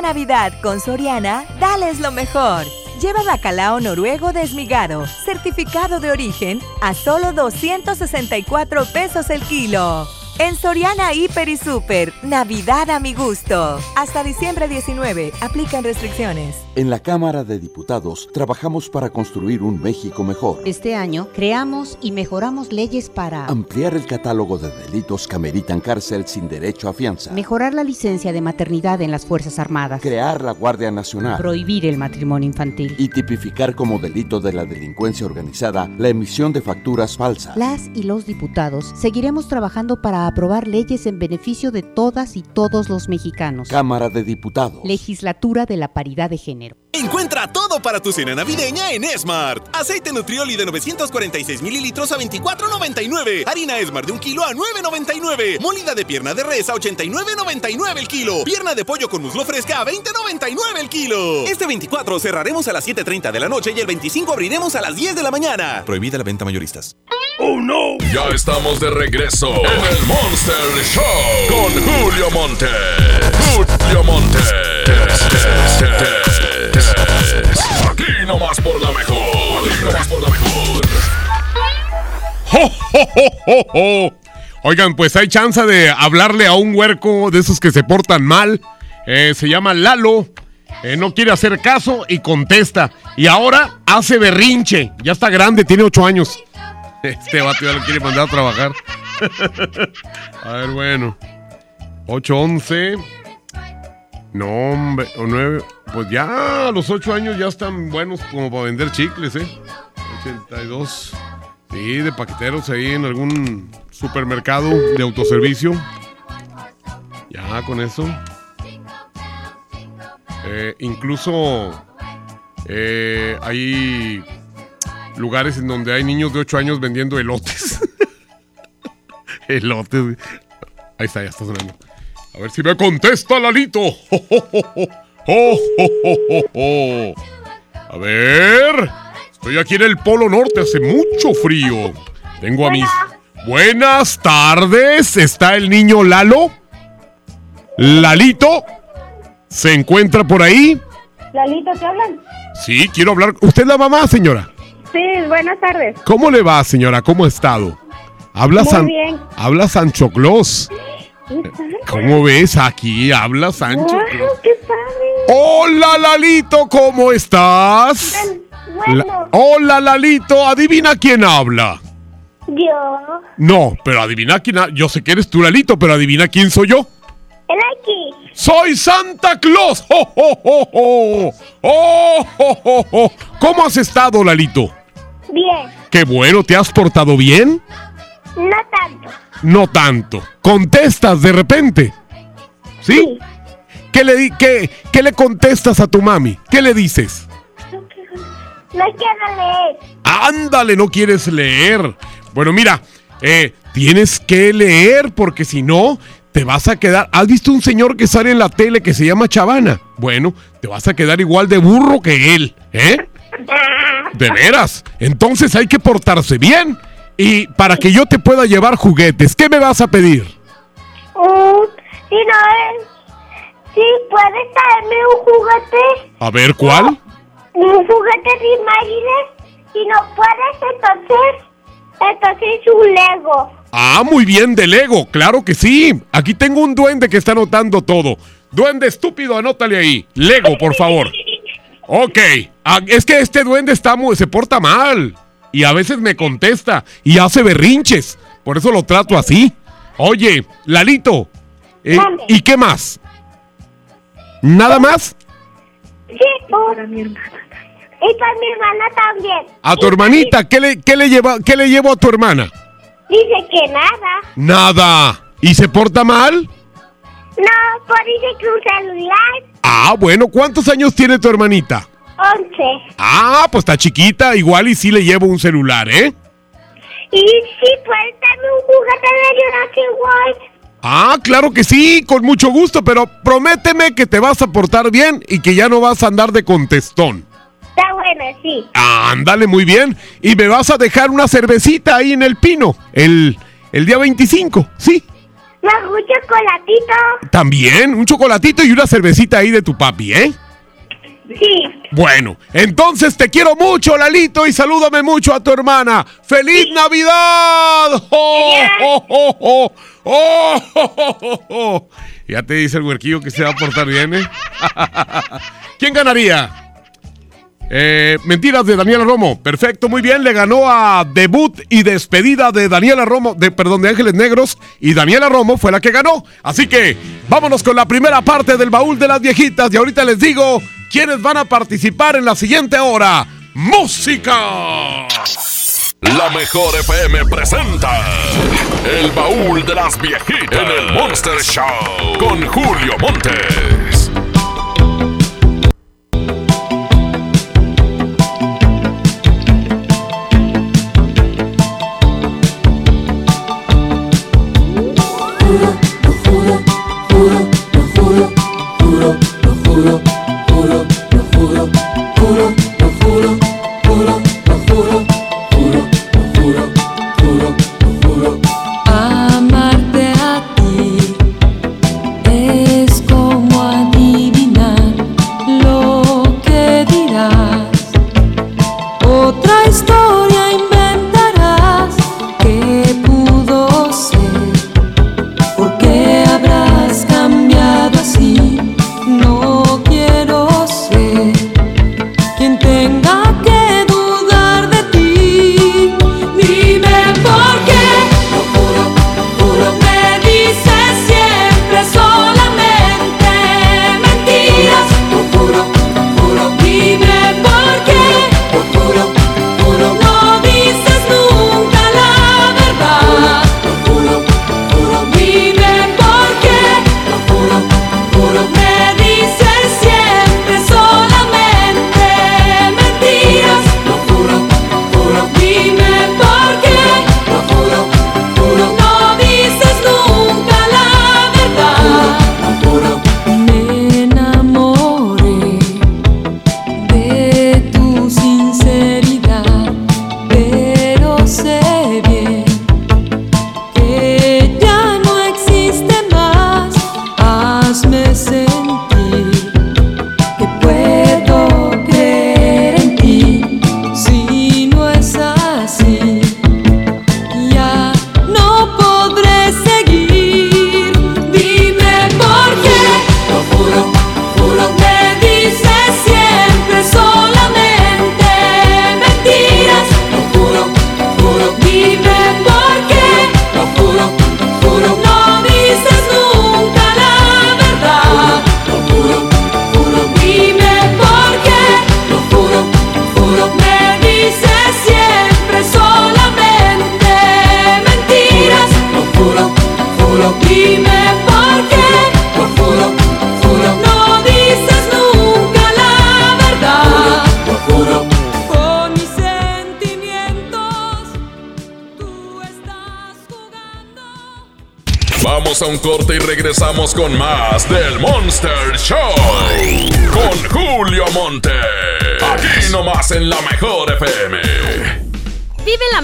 Navidad con Soriana, dales lo mejor. Lleva bacalao noruego desmigado, certificado de origen, a solo 264 pesos el kilo. En Soriana Hiper y Super, Navidad a mi gusto. Hasta diciembre 19, aplican restricciones. En la Cámara de Diputados trabajamos para construir un México mejor. Este año creamos y mejoramos leyes para Ampliar el catálogo de delitos que ameritan cárcel sin derecho a fianza. mejorar la licencia de maternidad en las Fuerzas Armadas, Crear la Guardia Nacional. prohibir el matrimonio infantil. Y tipificar como delito de la delincuencia organizada la emisión de facturas falsas. Las y los diputados seguiremos trabajando para aprobar leyes en beneficio de todas y todos los mexicanos. Cámara de Diputados. Legislatura de la Paridad de Género. Encuentra todo para tu cena navideña en Smart. Aceite Nutrioli de 946 mililitros a 24.99. Harina Smart de un kilo a 9.99. Molida de pierna de res a 89.99 el kilo. Pierna de pollo con muslo fresca a 20.99 el kilo. Este 24 cerraremos a las 7.30 de la noche y el 25 abriremos a las 10 de la mañana. Prohibida la venta mayoristas. ¡Oh, no! Ya estamos de regreso en el Monster Show con Julio Monte. Julio Monte. Aquí nomás por la mejor. Aquí nomás por la mejor. ¡Jo, jo, jo, jo, jo! Oigan, pues hay chance de hablarle a un huerco de esos que se portan mal. Eh, se llama Lalo. Eh, no quiere hacer caso y contesta. Y ahora hace berrinche. Ya está grande, tiene ocho años. Este vato ya lo quiere mandar a trabajar. a ver, bueno. 8, 11. No, hombre. O 9. Pues ya a los 8 años ya están buenos como para vender chicles, ¿eh? 82. Sí, de paqueteros ahí en algún supermercado de autoservicio. Ya con eso. Eh, incluso eh, hay lugares en donde hay niños de 8 años vendiendo elotes. elotes. Ahí está, ya está sonando. A ver si me contesta Lalito. A ver. Estoy aquí en el Polo Norte, hace mucho frío. Tengo a mis... Buenas tardes. ¿Está el niño Lalo? Lalito. ¿Se encuentra por ahí? Lalito, ¿te hablan? Sí, quiero hablar. ¿Usted es la mamá, señora? Sí, buenas tardes. ¿Cómo le va, señora? ¿Cómo ha estado? Habla Muy San, bien. habla Sancho Claus. ¿Cómo ves? Aquí habla Sancho Wow, qué padre. Hola Lalito, ¿cómo estás? Bueno, La- Hola Lalito, adivina quién habla. yo, No, pero adivina quién ha- Yo sé que eres tú Lalito, pero adivina quién soy yo. el aquí. ¡Soy Santa Claus! ¡Oh, oh, oh, oh! ¡Oh, oh, oh, oh! ¿Cómo has estado, Lalito? Bien, Qué bueno, ¿te has portado bien? No tanto. No tanto. ¿Contestas de repente? ¿Sí? ¿Qué le, di- qué, qué le contestas a tu mami? ¿Qué le dices? No quiero leer. Ándale, no quieres leer. Bueno, mira, eh, tienes que leer porque si no, te vas a quedar. ¿Has visto un señor que sale en la tele que se llama Chavana? Bueno, te vas a quedar igual de burro que él, ¿eh? De veras. Entonces hay que portarse bien. Y para que yo te pueda llevar juguetes, ¿qué me vas a pedir? Mm, si no es, si puedes traerme un juguete, A ver, ¿cuál? un juguete de imágenes. Si no puedes, entonces, entonces un Lego. Ah, muy bien, de Lego, claro que sí. Aquí tengo un duende que está anotando todo. Duende estúpido, anótale ahí. Lego, por favor. Ok. Ah, es que este duende está muy, se porta mal. Y a veces me contesta y hace berrinches. Por eso lo trato así. Oye, Lalito. eh, ¿Y qué más? ¿Nada más? Sí, para mi hermana. Y para mi hermana también. A tu hermanita, ¿qué le, qué le, lleva, ¿qué le llevo a tu hermana? Dice que nada. Nada. ¿Y se porta mal? No, pues dice que un celular. Ah, bueno, ¿cuántos años tiene tu hermanita? Once. Ah, pues está chiquita, igual y sí le llevo un celular, ¿eh? Y si puedes darme un juguete de Jurassic World. Ah, claro que sí, con mucho gusto, pero prométeme que te vas a portar bien y que ya no vas a andar de contestón. Está bueno, sí. Ándale, muy bien. Y me vas a dejar una cervecita ahí en el pino, el, el día 25, ¿sí? Gusta un chocolatito. También, un chocolatito y una cervecita ahí de tu papi, ¿eh? Sí. Bueno, entonces te quiero mucho, Lalito, y salúdame mucho a tu hermana. ¡Feliz Navidad! ¡Oh, oh, oh, oh! ¡Oh, oh, oh, oh, oh! Ya te dice el huerquillo que se va a portar bien, ¿eh? ¿Quién ganaría? Eh, mentiras de Daniela Romo. Perfecto, muy bien. Le ganó a debut y despedida de Daniela Romo, de, perdón, de Ángeles Negros. Y Daniela Romo fue la que ganó. Así que vámonos con la primera parte del baúl de las viejitas. Y ahorita les digo quiénes van a participar en la siguiente hora. ¡Música! La mejor FM presenta El baúl de las viejitas en el Monster Show con Julio Montes.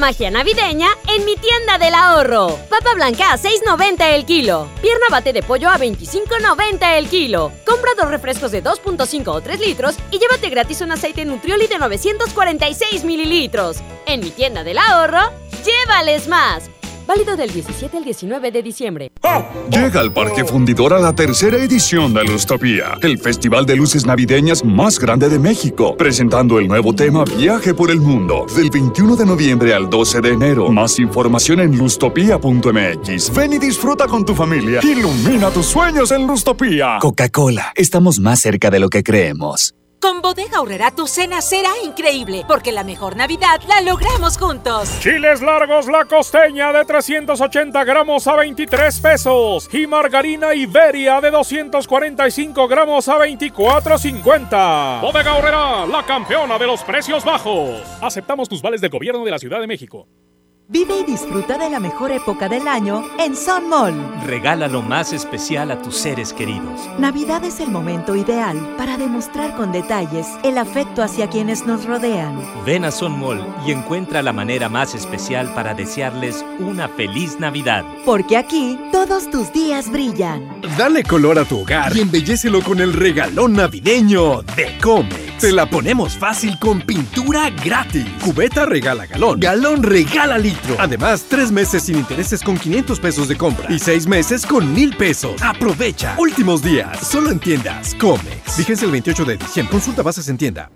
Magia navideña en mi tienda del ahorro. Papa blanca a 6.90 el kilo. Pierna bate de pollo a 25.90 el kilo. Compra dos refrescos de 2.5 o 3 litros y llévate gratis un aceite Nutrioli de 946 mililitros. En mi tienda del ahorro, llévales más. Válido del 17 al 19 de diciembre. Llega al Parque Fundidor a la tercera edición de Lustopía, el festival de luces navideñas más grande de México, presentando el nuevo tema Viaje por el Mundo, del 21 de noviembre al 12 de enero. Más información en lustopía.mx. Ven y disfruta con tu familia. Ilumina tus sueños en Lustopía. Coca-Cola, estamos más cerca de lo que creemos. Con Bodega Aurrera tu cena será increíble, porque la mejor Navidad la logramos juntos. Chiles largos la costeña de 380 gramos a 23 pesos y margarina Iberia de 245 gramos a 24.50. Bodega Aurrera, la campeona de los precios bajos. Aceptamos tus vales del gobierno de la Ciudad de México. Vive y disfruta de la mejor época del año en Sun Mall. Regala lo más especial a tus seres queridos. Navidad es el momento ideal para demostrar con detalles el afecto hacia quienes nos rodean. Ven a Sun Mall y encuentra la manera más especial para desearles una feliz Navidad. Porque aquí todos tus días brillan. Dale color a tu hogar y embellecelo con el regalón navideño de Comex. Te la ponemos fácil con pintura gratis. Cubeta regala galón. Galón regala litro. Además, tres meses sin intereses con 500 pesos de compra y seis meses con mil pesos. Aprovecha. Últimos días. Solo en tiendas Comex. Vigencia el 28 de diciembre. Consulta bases en tienda.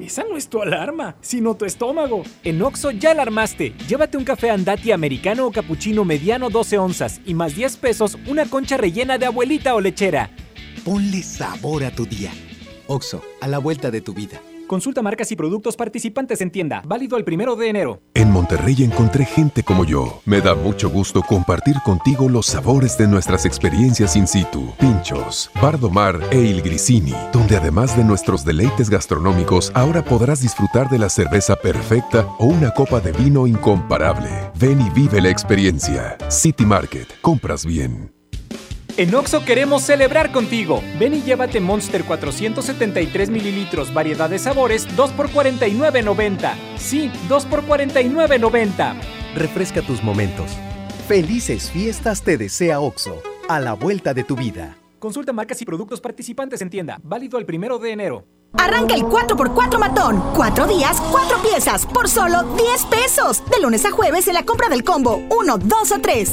Esa no es tu alarma, sino tu estómago. En Oxo ya alarmaste. Llévate un café andati americano o cappuccino mediano 12 onzas y más 10 pesos una concha rellena de abuelita o lechera. Ponle sabor a tu día. Oxo, a la vuelta de tu vida. Consulta marcas y productos participantes en tienda. Válido el primero de enero. En Monterrey encontré gente como yo. Me da mucho gusto compartir contigo los sabores de nuestras experiencias in situ. Pinchos, Bardomar e Il Grisini, donde además de nuestros deleites gastronómicos, ahora podrás disfrutar de la cerveza perfecta o una copa de vino incomparable. Ven y vive la experiencia. City Market. Compras bien. En Oxo queremos celebrar contigo. Ven y llévate Monster 473 mililitros, variedad de sabores, 2 por 49.90. Sí, 2 por 49.90. Refresca tus momentos. Felices fiestas te desea OXO, a la vuelta de tu vida. Consulta marcas y productos participantes en tienda. Válido el primero de enero. Arranca el 4x4 matón. Cuatro días, cuatro piezas, por solo 10 pesos. De lunes a jueves en la compra del combo 1, 2 o 3.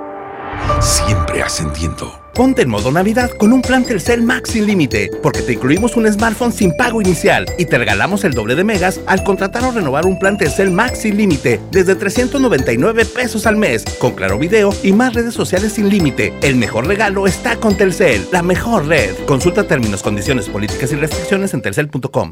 Siempre ascendiendo. Ponte en modo Navidad con un plan Telcel Max sin límite, porque te incluimos un smartphone sin pago inicial y te regalamos el doble de megas al contratar o renovar un plan Telcel Max sin límite desde 399 pesos al mes, con claro video y más redes sociales sin límite. El mejor regalo está con Telcel, la mejor red. Consulta términos, condiciones, políticas y restricciones en telcel.com.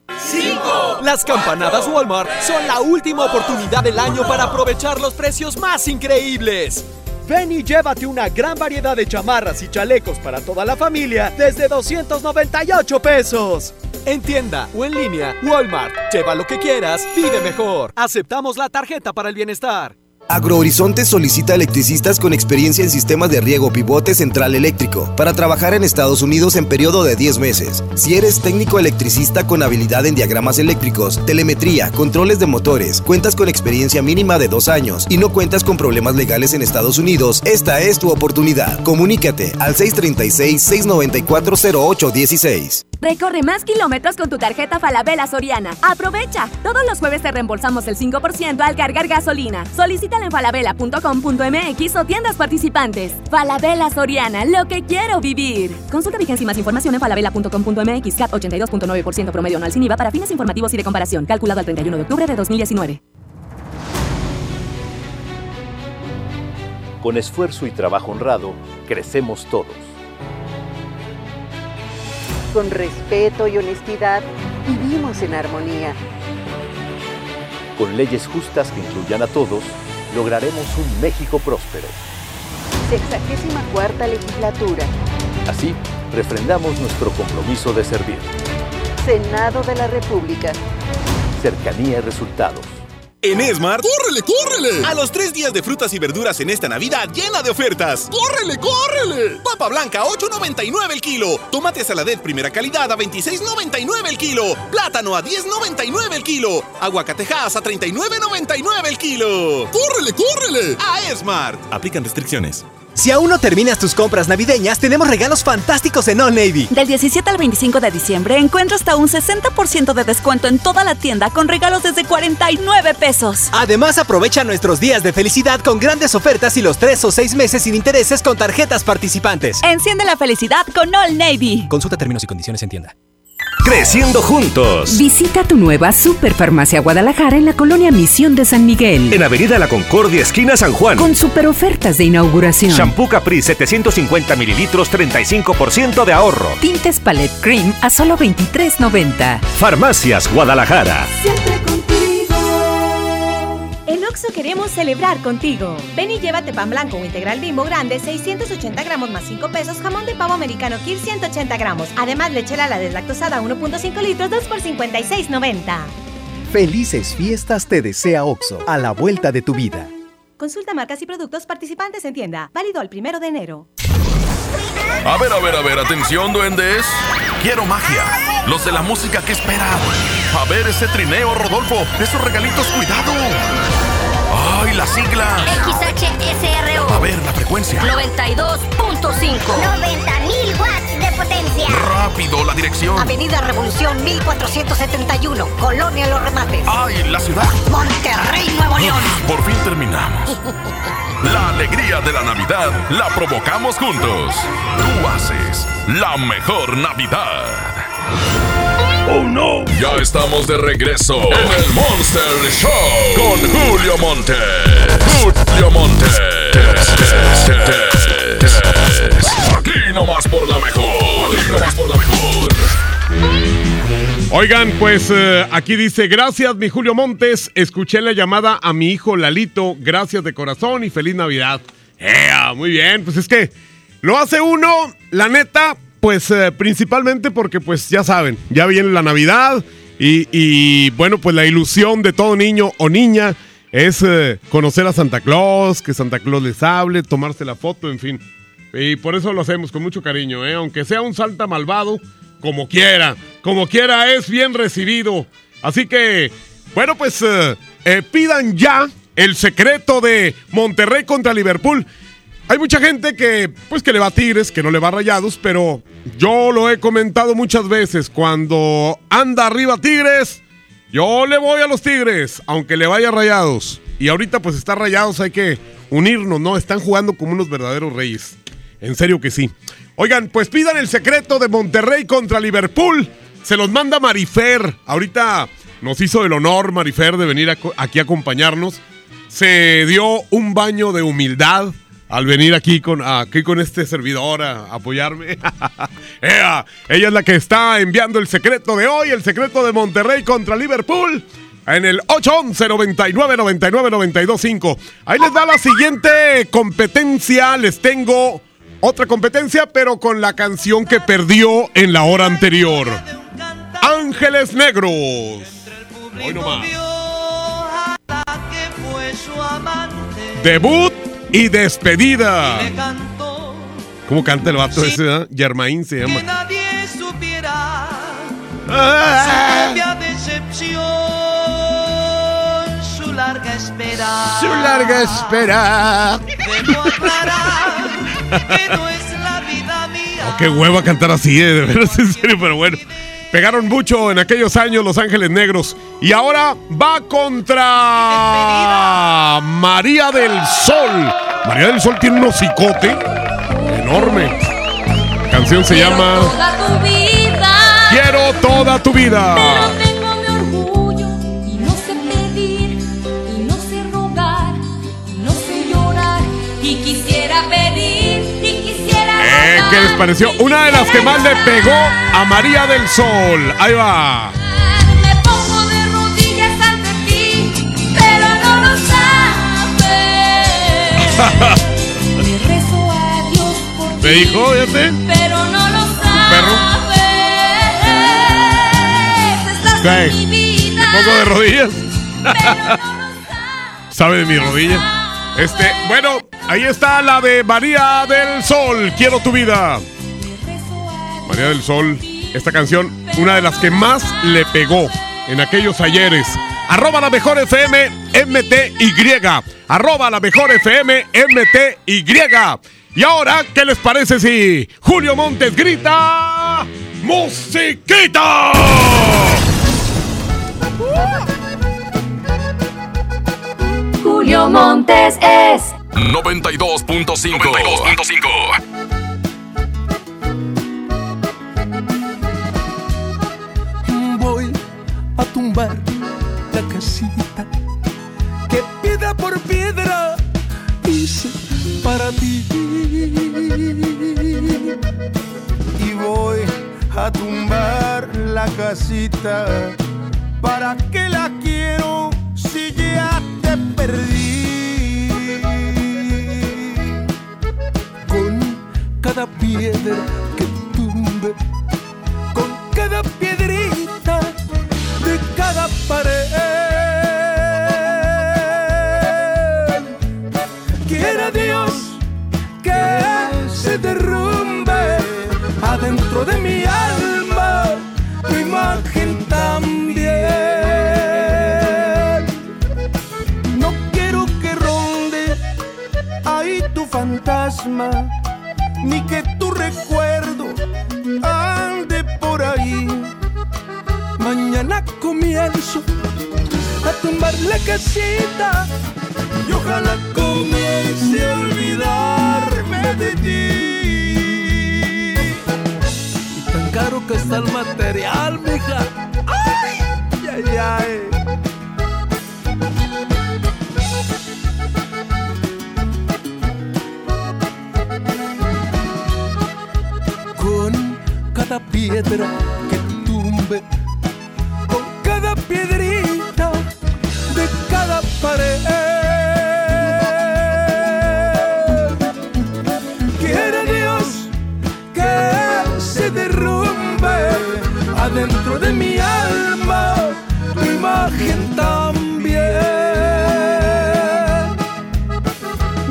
Las campanadas Walmart son la última oportunidad del año para aprovechar los precios más increíbles. Ven y llévate una gran variedad de chamarras y chalecos para toda la familia desde 298 pesos. En tienda o en línea, Walmart. Lleva lo que quieras, vive mejor. Aceptamos la tarjeta para el bienestar. Agrohorizonte solicita electricistas con experiencia en sistemas de riego pivote central eléctrico para trabajar en Estados Unidos en periodo de 10 meses. Si eres técnico electricista con habilidad en diagramas eléctricos, telemetría, controles de motores, cuentas con experiencia mínima de dos años y no cuentas con problemas legales en Estados Unidos, esta es tu oportunidad. Comunícate al 636-694-0816. Recorre más kilómetros con tu tarjeta Falabella Soriana. ¡Aprovecha! Todos los jueves te reembolsamos el 5% al cargar gasolina. En falabella.com.mx o tiendas participantes. Falabella Soriana, lo que quiero vivir. Consulta vigencia y más información en falabella.com.mx. CAT 82.9% promedio anual sin IVA para fines informativos y de comparación. Calculado al 31 de octubre de 2019. Con esfuerzo y trabajo honrado, crecemos todos. Con respeto y honestidad, vivimos en armonía. Con leyes justas que incluyan a todos, lograremos un México próspero. Sexagésima cuarta legislatura. Así, refrendamos nuestro compromiso de servir. Senado de la República. Cercanía y resultados. En Esmart, ¡córrele, córrele! A los tres días de frutas y verduras en esta Navidad llena de ofertas. ¡Córrele, córrele! Papa blanca, 8.99 el kilo. Tomate saladet primera calidad a 26.99 el kilo. Plátano a 10.99 el kilo. Aguacatejas a 39.99 el kilo. ¡Córrele, córrele! A Esmart. Aplican restricciones. Si aún no terminas tus compras navideñas, tenemos regalos fantásticos en All Navy. Del 17 al 25 de diciembre encuentra hasta un 60% de descuento en toda la tienda con regalos desde 49 pesos. Además, aprovecha nuestros días de felicidad con grandes ofertas y los 3 o 6 meses sin intereses con tarjetas participantes. Enciende la felicidad con All Navy. Consulta términos y condiciones en tienda. Creciendo juntos. Visita tu nueva Superfarmacia Guadalajara en la colonia Misión de San Miguel. En Avenida La Concordia, esquina San Juan. Con super ofertas de inauguración. Shampoo Capri 750 mililitros, 35% de ahorro. Tintes Palette Cream a solo 23.90. Farmacias Guadalajara. Siempre Oxo queremos celebrar contigo. Ven y llévate pan blanco o integral bimbo grande, 680 gramos más 5 pesos, jamón de pavo americano Kir 180 gramos. Además, lechera la deslactosada 1.5 litros, 2 por 56.90. Felices fiestas te desea OXO, a la vuelta de tu vida. Consulta marcas y productos participantes en tienda. Válido el primero de enero. A ver, a ver, a ver, atención, duendes. Quiero magia. Los de la música que esperan. A ver ese trineo, Rodolfo. Esos regalitos, cuidado. ¡Ay, la sigla! XHSRO. A ver, la frecuencia. 92.5. 90.000 watts de potencia. Rápido, la dirección. Avenida Revolución 1471. Colonia Los Remates. ¡Ay, la ciudad! Monterrey, Nuevo León. Por fin terminamos. La alegría de la Navidad la provocamos juntos. Tú haces la mejor Navidad. ¡Oh, no! Ya estamos de regreso en el Monster Show con Julio Monte. Julio Monte. Aquí nomás por la mejor. Aquí nomás por la mejor. Oigan, pues eh, aquí dice, gracias mi Julio Montes, escuché la llamada a mi hijo Lalito, gracias de corazón y feliz Navidad. ¡Ea! muy bien, pues es que lo hace uno, la neta, pues eh, principalmente porque pues ya saben, ya viene la Navidad y, y, bueno, pues la ilusión de todo niño o niña es eh, conocer a Santa Claus, que Santa Claus les hable, tomarse la foto, en fin. Y por eso lo hacemos con mucho cariño, ¿eh? aunque sea un Santa malvado, como quiera, como quiera es bien recibido. Así que, bueno, pues eh, pidan ya el secreto de Monterrey contra Liverpool. Hay mucha gente que, pues que le va a Tigres, que no le va a Rayados, pero yo lo he comentado muchas veces. Cuando anda arriba Tigres, yo le voy a los Tigres, aunque le vaya Rayados. Y ahorita pues está Rayados, hay que unirnos, ¿no? Están jugando como unos verdaderos reyes. En serio que sí. Oigan, pues pidan el secreto de Monterrey contra Liverpool. Se los manda Marifer. Ahorita nos hizo el honor Marifer de venir aquí a acompañarnos. Se dio un baño de humildad al venir aquí con, aquí con este servidor a apoyarme. ella, ella es la que está enviando el secreto de hoy, el secreto de Monterrey contra Liverpool. En el 811 99 99 925. Ahí les da la siguiente competencia. Les tengo otra competencia, pero con la canción que perdió en la hora anterior. Ángeles Negros. Hoy nomás. Debut y despedida. ¿Cómo canta el vato ese? ¿eh? Germain se llama. nadie supiera Ah. decepción, su larga espera. Su larga espera. Debo aclarar que no es la vida mía. Oh, qué hueva cantar así, eh, de veras, en serio, pero bueno. Pegaron mucho en aquellos años Los Ángeles Negros. Y ahora va contra María del Sol. María del Sol tiene un hocicote enorme. La canción se llama Toda tu vida. Quiero toda tu vida. Les pareció? Una de las que más le pegó a María del Sol. Ahí va. Me pongo de rodillas ante ti, pero no lo sabes. Le rezo a Dios por Me dijo, fíjate. pero no lo perro. sabes. Estás mi ¿Qué? vida. ¿Me pongo de rodillas? ¿Sabe de mi rodilla? Este, bueno, ahí está la de María del Sol. Quiero tu vida. María del Sol, esta canción, una de las que más le pegó en aquellos ayeres. Arroba la mejor FM MTY. Arroba la mejor FM MTY. Y ahora, ¿qué les parece si Julio Montes grita ¡Musiquita! Julio Montes es 92.5. 92.5. Voy a tumbar la casita que piedra por piedra hice para ti. Y voy a tumbar la casita. ¿Para qué la quiero si ya te perdí? Cada piedra que tumbe, con cada piedrita de cada pared. Quiera Dios que se derrumbe adentro de mi alma tu imagen también. No quiero que ronde ahí tu fantasma, ni que tu recuerdo ande por ahí. Mañana comienzo a tumbar la casita y ojalá comience a olvidarme de ti. Y tan caro que está el material, mija. Ay, ay, ay. Con cada piedra que tumbe, con cada piedrita de cada pared. Quiera Dios que se derrumbe adentro de mi alma tu imagen también.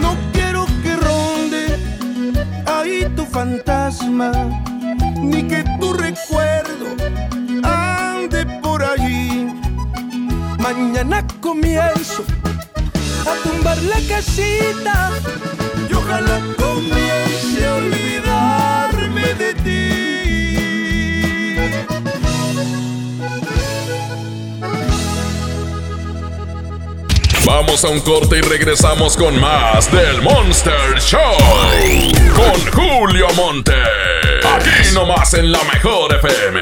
No quiero que ronde ahí tu fantasma, ni que tu recuerdo ande por allí. Mañana comienzo a tumbar la casita y ojalá Vamos a un corte y regresamos con más del Monster Show. Con Julio Monte. Aquí nomás en la mejor FM.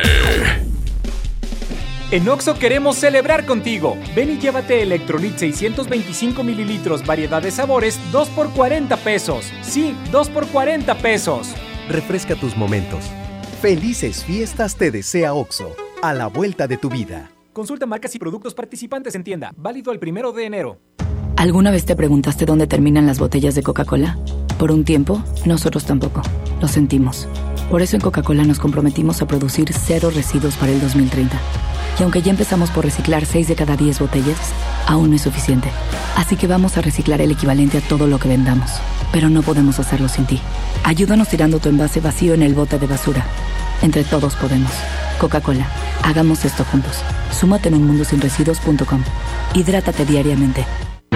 En Oxo queremos celebrar contigo. Ven y llévate Electrolit 625 mililitros, variedad de sabores, 2 por 40 pesos. Sí, 2 por 40 pesos. Refresca tus momentos. Felices fiestas te desea OXO, a la vuelta de tu vida. Consulta marcas y productos participantes en tienda. Válido el primero de enero. ¿Alguna vez te preguntaste dónde terminan las botellas de Coca-Cola? Por un tiempo, nosotros tampoco. Lo sentimos. Por eso en Coca-Cola nos comprometimos a producir cero residuos para el 2030. Y aunque ya empezamos por reciclar 6 de cada 10 botellas, aún no es suficiente. Así que vamos a reciclar el equivalente a todo lo que vendamos. Pero no podemos hacerlo sin ti. Ayúdanos tirando tu envase vacío en el bote de basura. Entre todos podemos. Coca-Cola, hagamos esto juntos. Súmate en unmundosinresiduos.com. Hidrátate diariamente.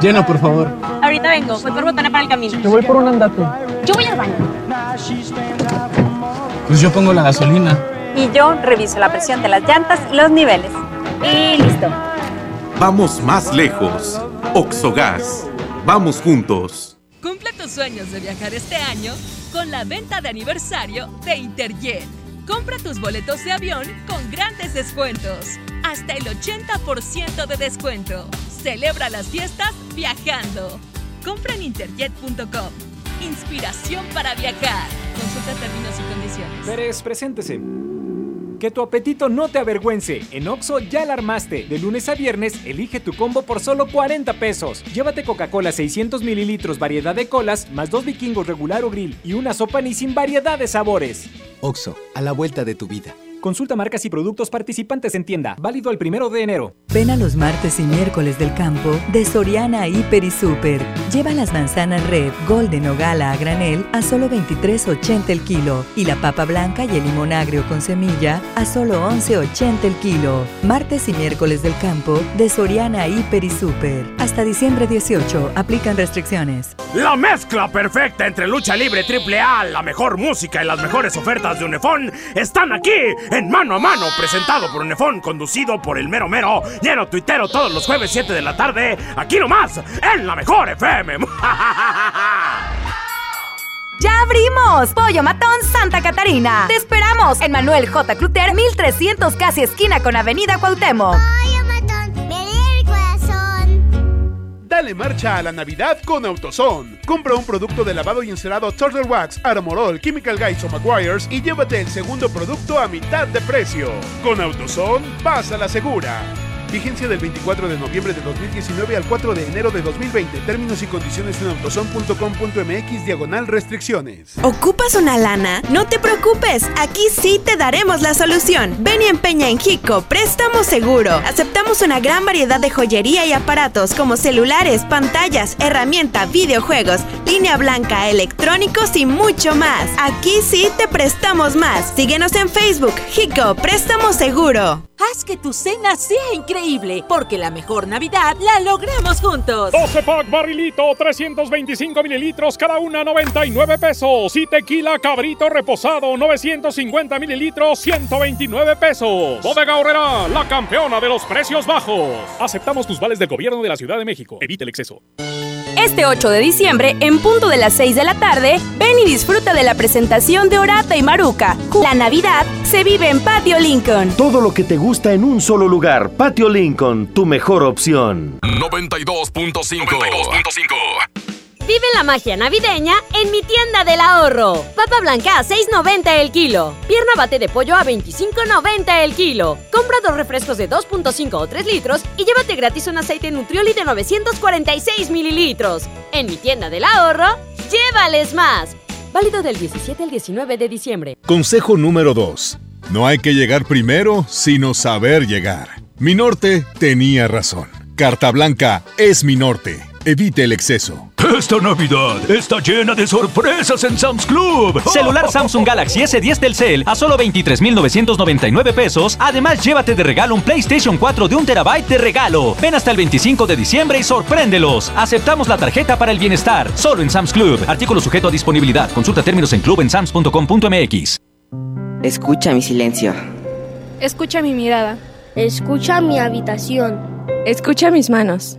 Lleno, por favor. Ahorita ahorita vengo. Voy por botana para el camino. Yo voy por un andate. Yo voy al baño. Pues yo pongo la gasolina. Y yo reviso la presión de las llantas y los niveles. Y listo. Vamos más lejos. Oxogas. Vamos juntos. Cumple tus sueños de viajar este año con la venta de aniversario de Interjet. Compra tus boletos de avión con grandes descuentos. Hasta el 80% de descuento. Celebra las fiestas viajando. Compra en interjet.com. Inspiración para viajar. Consulta términos y condiciones. Pérez, preséntese. Que tu apetito no te avergüence. En Oxo ya la armaste. De lunes a viernes, elige tu combo por solo 40 pesos. Llévate Coca-Cola 600 mililitros, variedad de colas, más dos vikingos regular o grill y una sopa ni sin variedad de sabores. Oxo, a la vuelta de tu vida. Consulta marcas y productos participantes en tienda. Válido el primero de enero. Ven a los martes y miércoles del campo de Soriana Hiper y Super. Lleva las manzanas red, golden o gala a granel a solo 23.80 el kilo y la papa blanca y el limón agrio con semilla a solo 11.80 el kilo. Martes y miércoles del campo de Soriana Hiper y Super. Hasta diciembre 18. Aplican restricciones. La mezcla perfecta entre lucha libre triple A, la mejor música y las mejores ofertas de Unefón están aquí en Mano a Mano, presentado por Unefón, conducido por el mero mero, lleno tuitero todos los jueves 7 de la tarde, aquí nomás, en la mejor FM. ¡Ya abrimos! Pollo Matón Santa Catarina. Te esperamos en Manuel J. Cluter, 1300 casi esquina con Avenida Cuauhtémoc. Dale marcha a la Navidad con AutoZone. Compra un producto de lavado y encerado Turtle Wax, Armorol, Chemical Guys o McGuire's y llévate el segundo producto a mitad de precio. Con AutoZone, vas a la segura. Vigencia del 24 de noviembre de 2019 al 4 de enero de 2020. Términos y condiciones en autoson.com.mx diagonal restricciones. ¿Ocupas una lana? No te preocupes, aquí sí te daremos la solución. Ven y empeña en Hico, préstamo seguro. Aceptamos una gran variedad de joyería y aparatos como celulares, pantallas, herramienta, videojuegos, línea blanca, electrónicos y mucho más. Aquí sí te prestamos más. Síguenos en Facebook, Hico, préstamo seguro. Haz que tu cena sea increíble, porque la mejor Navidad la logramos juntos. 12 pack barrilito, 325 mililitros, cada una 99 pesos. Y tequila cabrito reposado, 950 mililitros, 129 pesos. Bodega Horrera, la campeona de los precios bajos. Aceptamos tus vales del gobierno de la Ciudad de México. Evite el exceso. Este 8 de diciembre, en punto de las 6 de la tarde, ven y disfruta de la presentación de Orata y Maruca. La Navidad se vive en Patio Lincoln. Todo lo que te gusta en un solo lugar. Patio Lincoln, tu mejor opción. 92.5. Vive la magia navideña en mi tienda del ahorro. Papa blanca a 6.90 el kilo. Pierna bate de pollo a 25.90 el kilo. Compra dos refrescos de 2.5 o 3 litros y llévate gratis un aceite Nutrioli de 946 mililitros. En mi tienda del ahorro, llévales más. Válido del 17 al 19 de diciembre. Consejo número 2. No hay que llegar primero, sino saber llegar. Mi norte tenía razón. Carta Blanca es mi norte. Evite el exceso. Esta Navidad está llena de sorpresas en Sam's Club. Celular Samsung Galaxy S10 Telcel a solo 23,999 pesos. Además, llévate de regalo un PlayStation 4 de un terabyte de regalo. Ven hasta el 25 de diciembre y sorpréndelos. Aceptamos la tarjeta para el bienestar. Solo en Sam's Club. Artículo sujeto a disponibilidad. Consulta términos en club en sams.com.mx. Escucha mi silencio. Escucha mi mirada. Escucha mi habitación. Escucha mis manos.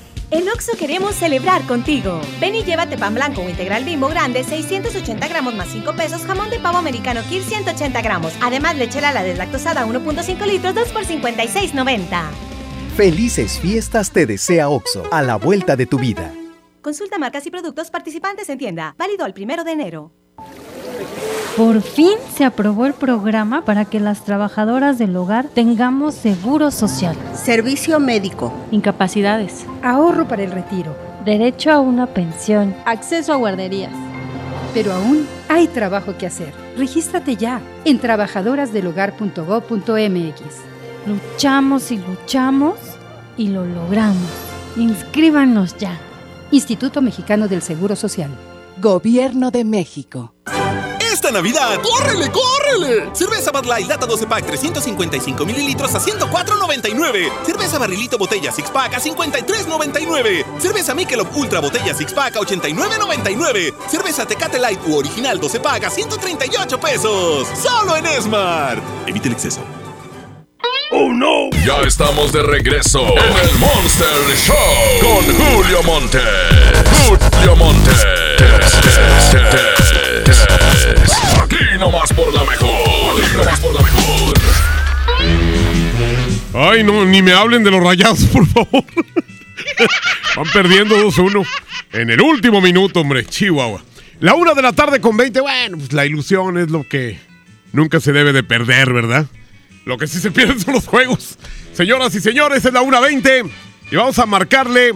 En Oxo queremos celebrar contigo. Ven y llévate pan blanco o integral bimbo grande, 680 gramos más 5 pesos, jamón de pavo americano Kir 180 gramos. Además, leche la deslactosada 1.5 litros, 2 por 56.90. Felices fiestas te desea Oxo, a la vuelta de tu vida. Consulta marcas y productos participantes en tienda. Válido el primero de enero. Por fin se aprobó el programa para que las trabajadoras del hogar tengamos seguro social, servicio médico, incapacidades, ahorro para el retiro, derecho a una pensión, acceso a guarderías. Pero aún hay trabajo que hacer. Regístrate ya en trabajadorasdelhogar.gov.mx. Luchamos y luchamos y lo logramos. Inscríbanos ya. Instituto Mexicano del Seguro Social. Gobierno de México. Esta Navidad, ¡córrele, córrele! Cerveza Bud Light Lata 12 Pack 355 mililitros a 104.99. Cerveza Barrilito Botella Six Pack a 53.99. Cerveza Michelob Ultra Botella Six Pack a 89.99. Cerveza Tecate Light u Original 12 Pack a 138 pesos. Solo en Esmar. Evite el exceso. ¡Oh, no! Ya estamos de regreso en el Monster Show con Julio Monte. Julio Monte. Nomás por la mejor. Aquí nomás por la mejor. Ay, no, ni me hablen de los rayados, por favor. Van perdiendo 2-1 en el último minuto, hombre. Chihuahua. La una de la tarde con 20. Bueno, pues la ilusión es lo que nunca se debe de perder, ¿verdad? Lo que sí se pierden son los juegos. Señoras y señores, es la 1.20 y vamos a marcarle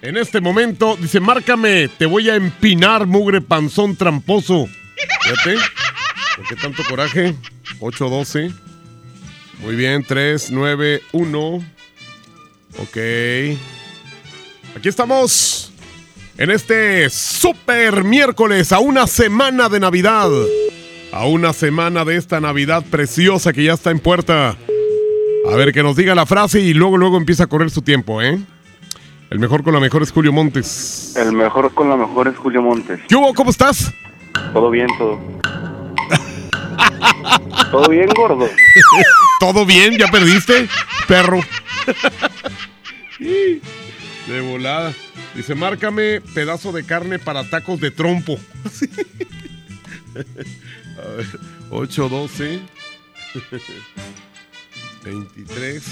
en este momento. Dice, márcame, te voy a empinar, mugre panzón tramposo. Fíjate, ¿por qué tanto coraje? 8.12. Muy bien, 3, 9, 1. Ok. Aquí estamos en este super miércoles a una semana de Navidad a una semana de esta Navidad preciosa que ya está en puerta. A ver, que nos diga la frase y luego, luego empieza a correr su tiempo, ¿eh? El mejor con la mejor es Julio Montes. El mejor con la mejor es Julio Montes. ¿Qué hubo? ¿Cómo estás? Todo bien, todo. ¿Todo bien, gordo? ¿Todo bien? ¿Ya perdiste? Perro. de volada. Dice, márcame pedazo de carne para tacos de trompo. A ver, 8, 12, 23.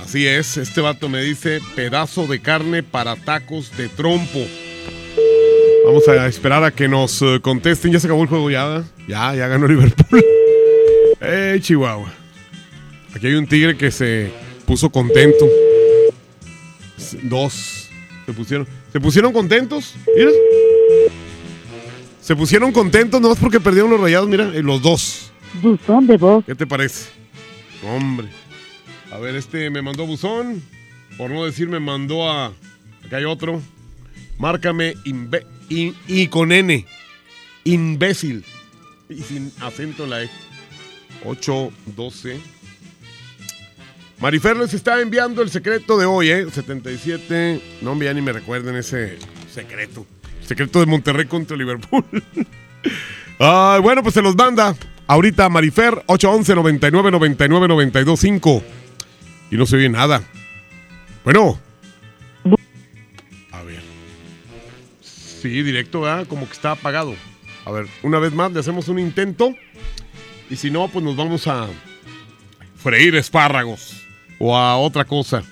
Así es, este vato me dice pedazo de carne para tacos de trompo. Vamos a esperar a que nos eh, contesten. Ya se acabó el juego ya. Ya, ya ganó Liverpool. ¡Eh, Chihuahua! Aquí hay un tigre que se puso contento. Dos. Se pusieron. ¿Se pusieron contentos? Mira. Se pusieron contentos no es porque perdieron los rayados, mira, eh, los dos. Buzón de voz. ¿Qué te parece? Hombre. A ver, este me mandó buzón. Por no decir, me mandó a. Acá hay otro. Márcame imbe, y con N. Imbécil. Y sin acento en la E. 8, 12. Marifer les está enviando el secreto de hoy, ¿eh? 77. No, ya ni me recuerden ese secreto. Secreto de Monterrey contra Liverpool. Ay, bueno, pues se los manda. Ahorita Marifer, 811 99 99 92 5. Y no se oye nada. Bueno. Sí, directo, ¿verdad? Como que está apagado. A ver, una vez más le hacemos un intento. Y si no, pues nos vamos a freír espárragos. O a otra cosa.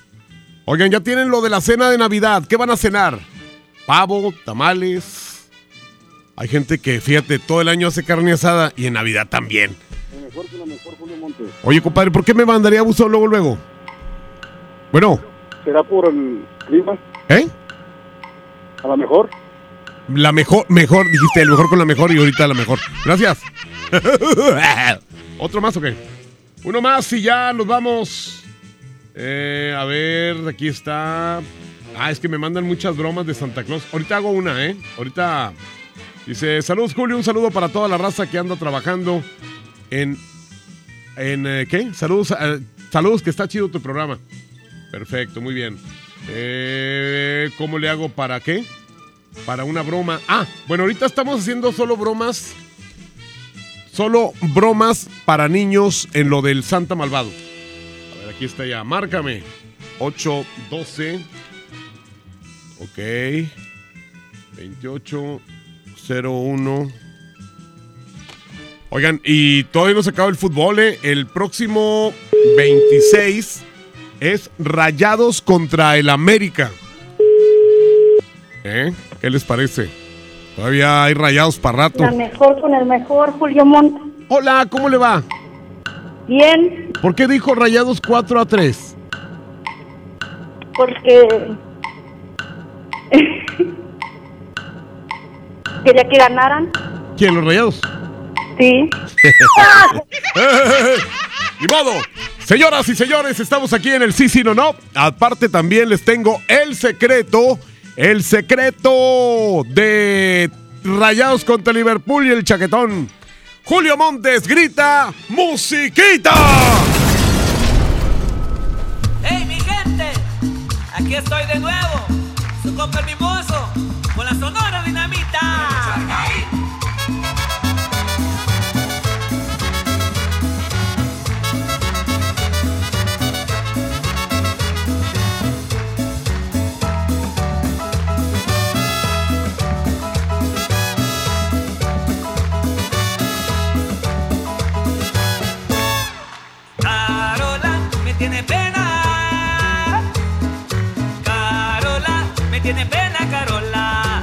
Oigan, ya tienen lo de la cena de Navidad. ¿Qué van a cenar? pavo, tamales. Hay gente que, fíjate, todo el año hace carne asada y en Navidad también. Mejor que mejor, Julio Montes. Oye, compadre, ¿por qué me mandaría buzón luego, luego? Bueno. ¿Será por el clima? ¿Eh? A lo mejor. La mejor, mejor, dijiste, el mejor con la mejor y ahorita la mejor. Gracias. ¿Otro más o qué? Uno más y ya nos vamos. Eh, a ver, aquí está. Ah, es que me mandan muchas bromas de Santa Claus. Ahorita hago una, ¿eh? Ahorita dice, saludos Julio, un saludo para toda la raza que anda trabajando en... ¿En eh, qué? Saludos, eh, saludos, que está chido tu programa. Perfecto, muy bien. Eh, ¿Cómo le hago para qué? Para una broma. Ah, bueno, ahorita estamos haciendo solo bromas. Solo bromas para niños en lo del Santa Malvado. A ver, aquí está ya. Márcame. 812 Ok. 2801. Oigan, y todavía no se acaba el fútbol, ¿eh? El próximo 26 es Rayados contra el América. ¿Eh? ¿Qué les parece? Todavía hay rayados para rato. La mejor con el mejor, Julio Monte. Hola, ¿cómo le va? Bien. ¿Por qué dijo rayados 4 a 3? Porque Quería que ganaran. ¿Quién, los rayados? Sí. Ni modo. Señoras y señores, estamos aquí en el Sí, sí, no, no. Aparte también les tengo el secreto, el secreto de Rayados contra Liverpool y el chaquetón. Julio Montes grita, musiquita. ¡Hey, mi gente! Aquí estoy de nuevo, su compa tiene pena. Carola me tiene pena, Carola.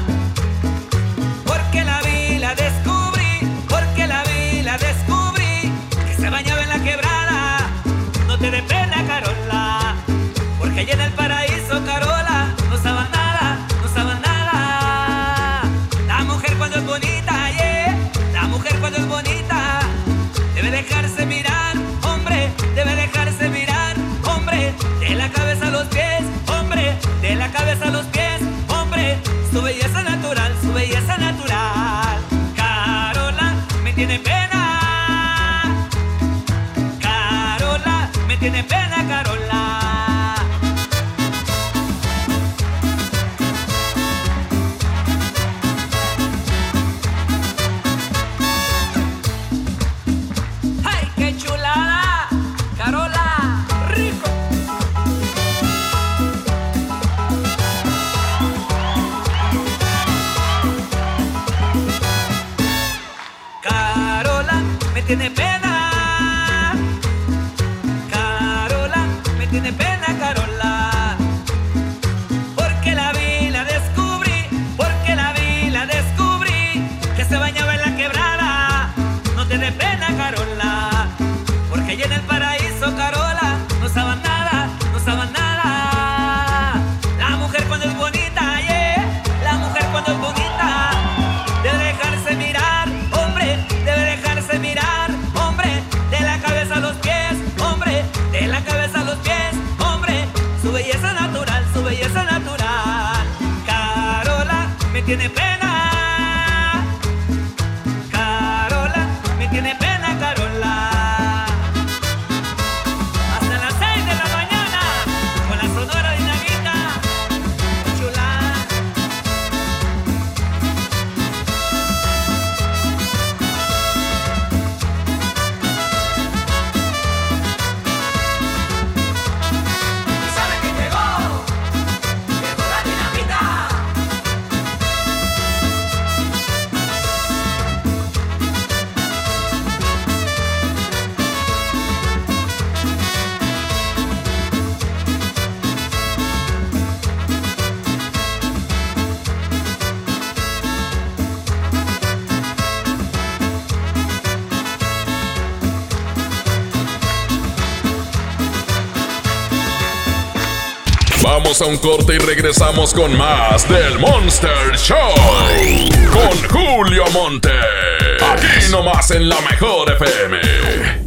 Porque la vi, la descubrí. Porque la vi, la descubrí. Que se bañaba en la quebrada. No te dé pena, Carola. Porque allá en el paraíso, tiene pena. Vamos a un corte y regresamos con más del Monster Show. Con Julio Monte. Aquí nomás en la mejor FM.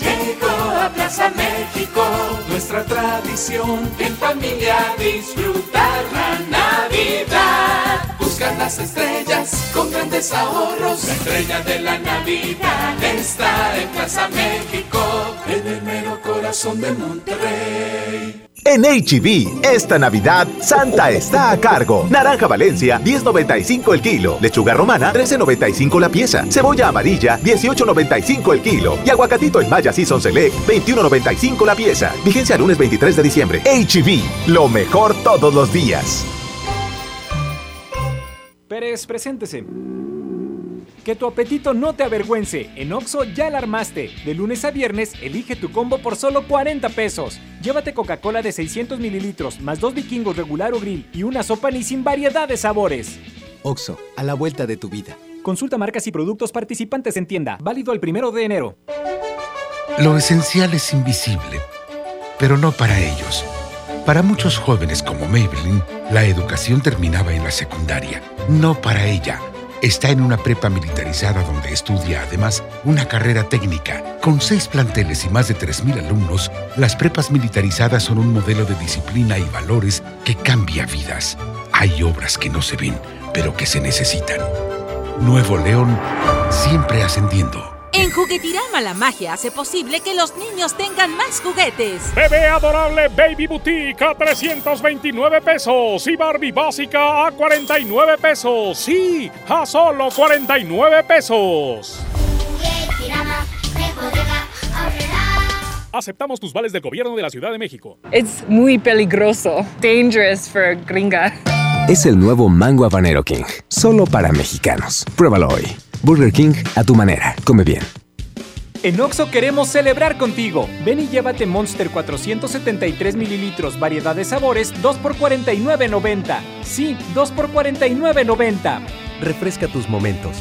llegó a Plaza México. Nuestra tradición en familia disfrutar la Navidad. Busca buscar las estrellas con grandes ahorros. La estrella de la Navidad está en Plaza México, en el mero corazón de Monterrey. En HB, esta Navidad, Santa está a cargo. Naranja Valencia, 10.95 el kilo. Lechuga romana, 13.95 la pieza. Cebolla amarilla, 18.95 el kilo. Y aguacatito en Maya Season Select, 21.95 la pieza. Vigencia lunes 23 de diciembre. HB, lo mejor todos los días. Pérez, preséntese. Que tu apetito no te avergüence. En Oxo ya la armaste. De lunes a viernes, elige tu combo por solo 40 pesos. Llévate Coca-Cola de 600 mililitros, más dos vikingos regular o grill y una sopa ni sin variedad de sabores. Oxo, a la vuelta de tu vida. Consulta marcas y productos participantes en tienda. Válido el primero de enero. Lo esencial es invisible, pero no para ellos. Para muchos jóvenes como Maybelline, la educación terminaba en la secundaria. No para ella Está en una prepa militarizada donde estudia además una carrera técnica. Con seis planteles y más de 3.000 alumnos, las prepas militarizadas son un modelo de disciplina y valores que cambia vidas. Hay obras que no se ven, pero que se necesitan. Nuevo León, siempre ascendiendo. En Juguetirama la magia hace posible que los niños tengan más juguetes. Bebé adorable Baby Boutique a 329 pesos y Barbie básica a 49 pesos. Sí, a solo 49 pesos. Aceptamos tus vales del gobierno de la Ciudad de México. Es muy peligroso. Dangerous for gringa. Es el nuevo Mango Habanero King, solo para mexicanos. Pruébalo hoy. Burger King a tu manera. Come bien. En Oxo queremos celebrar contigo. Ven y llévate Monster 473 mililitros, variedad de sabores, 2 por 49.90. Sí, 2 por 49.90. Refresca tus momentos.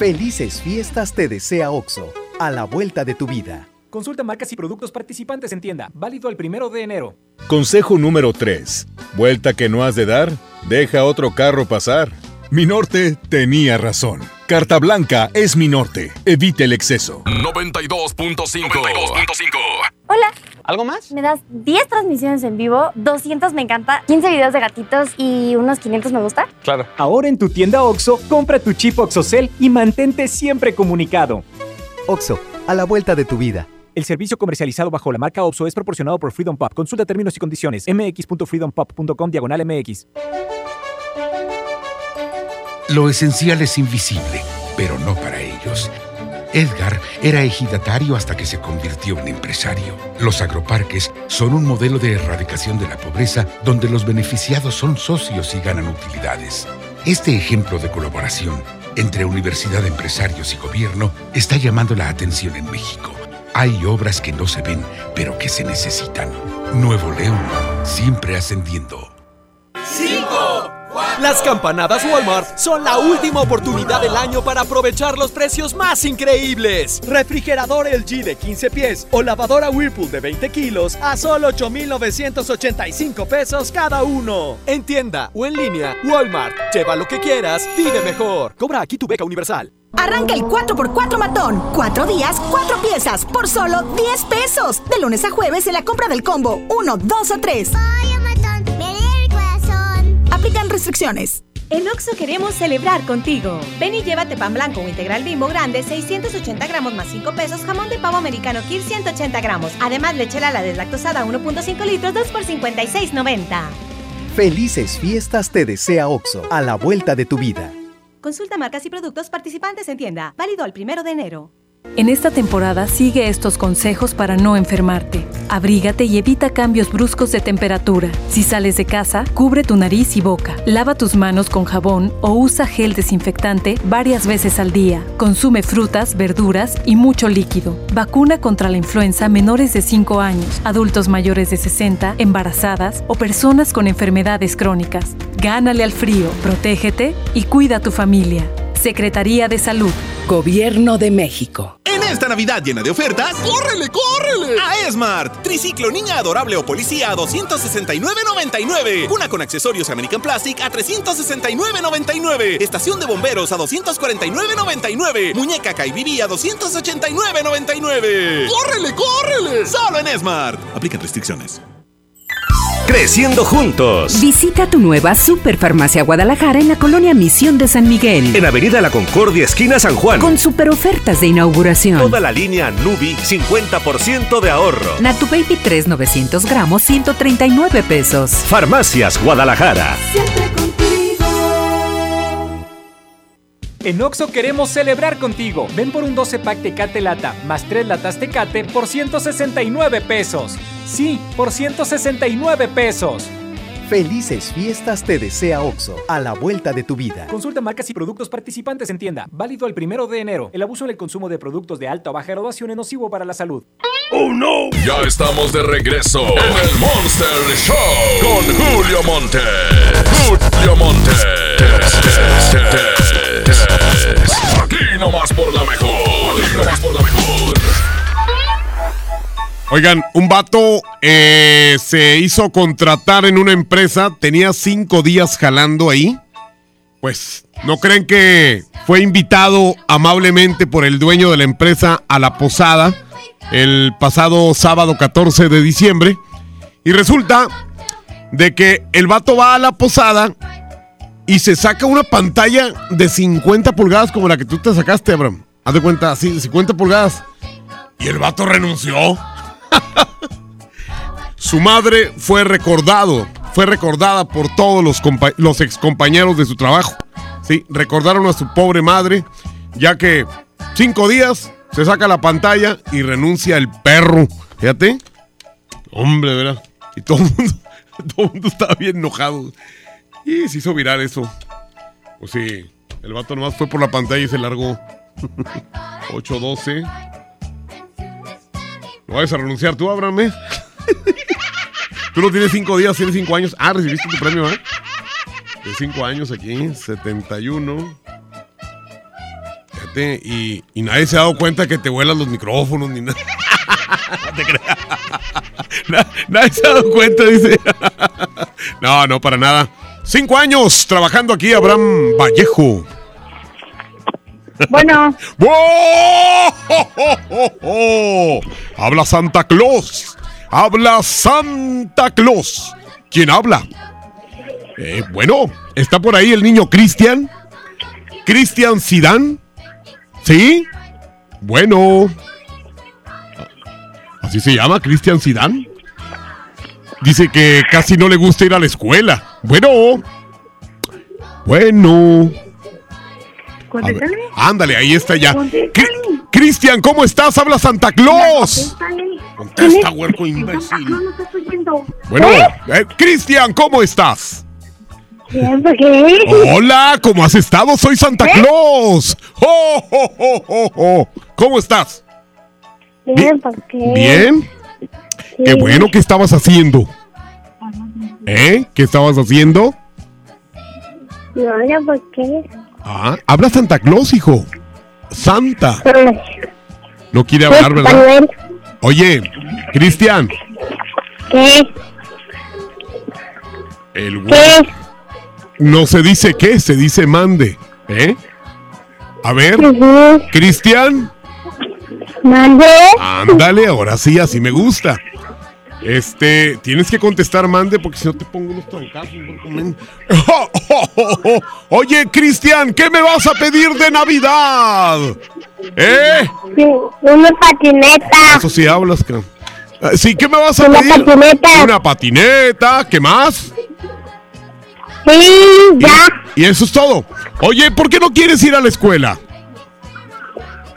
Felices fiestas te desea Oxo, a la vuelta de tu vida. Consulta marcas y productos participantes en tienda. Válido el primero de enero. Consejo número 3. Vuelta que no has de dar, deja otro carro pasar. Mi norte tenía razón. Carta Blanca es mi norte. Evite el exceso. 92.5. Hola. ¿Algo más? Me das 10 transmisiones en vivo, 200 me encanta, 15 videos de gatitos y unos 500 me gusta. Claro. Ahora en tu tienda OXO, compra tu chip OXOCEL y mantente siempre comunicado. OXO, a la vuelta de tu vida. El servicio comercializado bajo la marca OPSO es proporcionado por Freedom Pop. Consulta términos y condiciones. mx.freedompop.com diagonal mx. Lo esencial es invisible, pero no para ellos. Edgar era ejidatario hasta que se convirtió en empresario. Los agroparques son un modelo de erradicación de la pobreza donde los beneficiados son socios y ganan utilidades. Este ejemplo de colaboración entre universidad, empresarios y gobierno está llamando la atención en México. Hay obras que no se ven, pero que se necesitan. Nuevo León, siempre ascendiendo. ¡Cinco! Las campanadas Walmart son la última oportunidad del año para aprovechar los precios más increíbles. Refrigerador LG de 15 pies o lavadora Whirlpool de 20 kilos a solo 8,985 pesos cada uno. En tienda o en línea, Walmart. Lleva lo que quieras, vive mejor. Cobra aquí tu beca universal. Arranca el 4x4 matón. Cuatro días, cuatro piezas, por solo 10 pesos. De lunes a jueves en la compra del combo 1, 2 o 3. Aplican restricciones. En Oxo queremos celebrar contigo. Ven y llévate pan blanco o integral bimbo grande, 680 gramos más 5 pesos, jamón de pavo americano Kir 180 gramos. Además, leche la deslactosada 1.5 litros, 2 por 56.90. Felices fiestas te desea Oxo, a la vuelta de tu vida. Consulta marcas y productos participantes en tienda. Válido al primero de enero. En esta temporada sigue estos consejos para no enfermarte. Abrígate y evita cambios bruscos de temperatura. Si sales de casa, cubre tu nariz y boca. Lava tus manos con jabón o usa gel desinfectante varias veces al día. Consume frutas, verduras y mucho líquido. Vacuna contra la influenza menores de 5 años, adultos mayores de 60, embarazadas o personas con enfermedades crónicas. Gánale al frío, protégete y cuida a tu familia. Secretaría de Salud. Gobierno de México. En esta Navidad llena de ofertas, ¡córrele, córrele! A Esmart. Triciclo niña adorable o policía a 269.99. Una con accesorios American Plastic a 369.99. Estación de bomberos a 249.99. Muñeca Kaibibi a 289.99. ¡Córrele, córrele! Solo en Esmart. Aplican restricciones. Creciendo juntos. Visita tu nueva Superfarmacia Guadalajara en la colonia Misión de San Miguel. En Avenida La Concordia, esquina San Juan. Con super ofertas de inauguración. Toda la línea Nubi, 50% de ahorro. Natu Baby 3 900 gramos, 139 pesos. Farmacias Guadalajara. En Oxo queremos celebrar contigo. Ven por un 12 pack Tecate Lata más 3 latas Tecate por 169 pesos. Sí, por 169 pesos. Felices fiestas te desea OXO, a la vuelta de tu vida. Consulta marcas y productos participantes en tienda. Válido el primero de enero. El abuso en el consumo de productos de alta o baja graduación es nocivo para la salud. ¡Oh, no! Ya estamos de regreso en el Monster Show con Julio Monte. Julio Monte. Aquí nomás por la mejor. Aquí nomás por la mejor. Oigan, un vato eh, se hizo contratar en una empresa, tenía cinco días jalando ahí. Pues, ¿no creen que fue invitado amablemente por el dueño de la empresa a la posada el pasado sábado 14 de diciembre? Y resulta de que el vato va a la posada y se saca una pantalla de 50 pulgadas como la que tú te sacaste, Abraham. Haz de cuenta, así, de 50 pulgadas. Y el vato renunció. Su madre fue recordado, fue recordada por todos los, los ex compañeros de su trabajo. Sí, recordaron a su pobre madre, ya que cinco días se saca la pantalla y renuncia el perro. Fíjate. Hombre, ¿verdad? Y todo el mundo, todo mundo estaba bien enojado. Y se hizo viral eso. Pues sí, el vato nomás fue por la pantalla y se largó. 8-12. ¿No vayas a renunciar tú, Abraham? tú no tienes cinco días, tienes cinco años. Ah, recibiste tu premio, ¿eh? De cinco años aquí, 71. Fíjate, y, y nadie se ha dado cuenta que te vuelan los micrófonos ni nada. No te creas. Na- Nadie se ha dado cuenta, dice. No, no, para nada. Cinco años trabajando aquí, Abraham Vallejo. Bueno. Habla Santa Claus. Habla Santa Claus. ¿Quién habla? Eh, bueno, está por ahí el niño Cristian. Cristian Sidán. ¿Sí? Bueno. ¿Así se llama? Cristian Sidán. Dice que casi no le gusta ir a la escuela. Bueno. Bueno. Ándale, ahí está ya. Cri- Cristian, ¿cómo estás? Habla Santa Claus. Contesta, huerco imbécil. Bueno, eh, Cristian, ¿cómo estás? Hola, ¿cómo has estado? Soy Santa Claus. ¡Oh, oh, oh, oh, oh! ¿Cómo estás? Bien, ¿por qué? ¿Bien? Qué bueno que estabas haciendo. ¿Eh? ¿Qué estabas haciendo? No, ya, ¿por qué? Ah, habla Santa Claus, hijo. Santa. No quiere hablar, ¿verdad? Manuel, Oye, Cristian, ¿qué? el güey. No se dice qué, se dice mande. ¿Eh? A ver, Cristian. ¿Mande? Ándale, ahora sí, así me gusta. Este, tienes que contestar mande porque si no te pongo unos trancazos. Oh, oh, oh, oh. Oye, Cristian, ¿qué me vas a pedir de Navidad? ¿Eh? Una patineta. Eso sí hablas, ca- Ah, Sí, ¿qué me vas a Una pedir? patineta. Una patineta, ¿qué más? Sí, ya. Y eso es todo. Oye, ¿por qué no quieres ir a la escuela?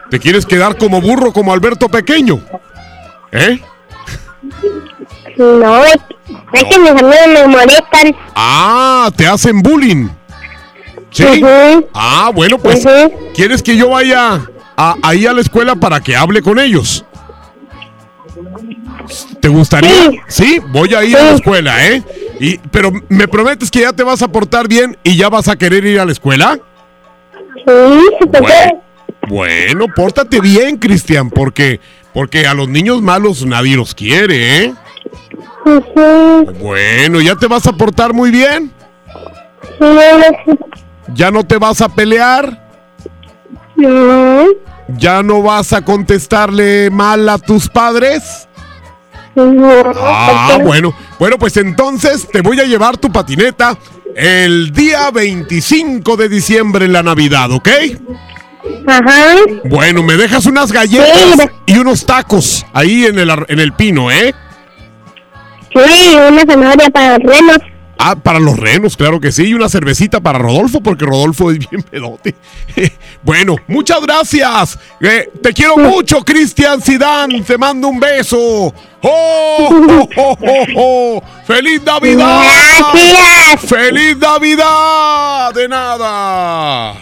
¿Te quieres quedar como burro como Alberto Pequeño? ¿Eh? No, es, que mis amigos me molestan. Ah, te hacen bullying. ¿Sí? Ah, bueno, pues ¿quieres que yo vaya a- ahí a la escuela para que hable con ellos? ¿Te gustaría? Sí, voy a ir a la escuela, ¿eh? Y, pero me prometes que ya te vas a portar bien y ya vas a querer ir a la escuela? Sí, Bueno, bueno, pórtate bien, Cristian, porque porque a los niños malos nadie los quiere, ¿eh? Bueno, ya te vas a portar muy bien. Ya no te vas a pelear. Ya no vas a contestarle mal a tus padres. Ah, bueno. Bueno, pues entonces te voy a llevar tu patineta el día 25 de diciembre en la Navidad, ¿ok? Ajá. Bueno, me dejas unas galletas y unos tacos ahí en el, en el pino, ¿eh? Sí, una zanahoria para los renos. Ah, para los renos, claro que sí. Y una cervecita para Rodolfo, porque Rodolfo es bien pedote. bueno, muchas gracias. Eh, te quiero mucho, Cristian Sidán. Te mando un beso. ¡Oh! oh, oh, oh, oh! ¡Feliz Navidad! ¡Feliz Navidad! De nada.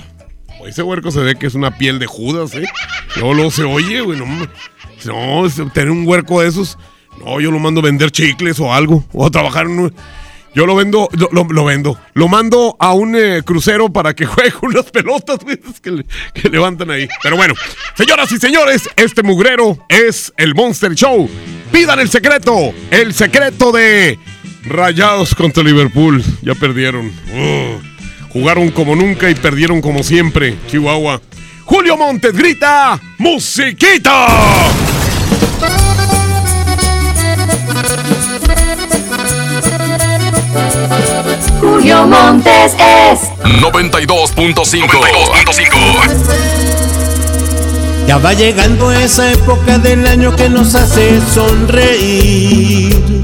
Ese huerco se ve que es una piel de Judas, ¿eh? No lo se oye, güey. No, no, tener un huerco de esos. No, yo lo mando a vender chicles o algo. O a trabajar en un. Yo lo vendo, lo, vendo. Lo mando a un eh, crucero para que juegue con unas pelotas que, le- que levantan ahí. Pero bueno, señoras y señores, este mugrero es el Monster Show. Pidan el secreto. El secreto de Rayados contra Liverpool. Ya perdieron. Jugaron como nunca y perdieron como siempre. Chihuahua. Julio Montes grita, ¡Musiquita! Montes es 92.5. Ya va llegando esa época del año que nos hace sonreír.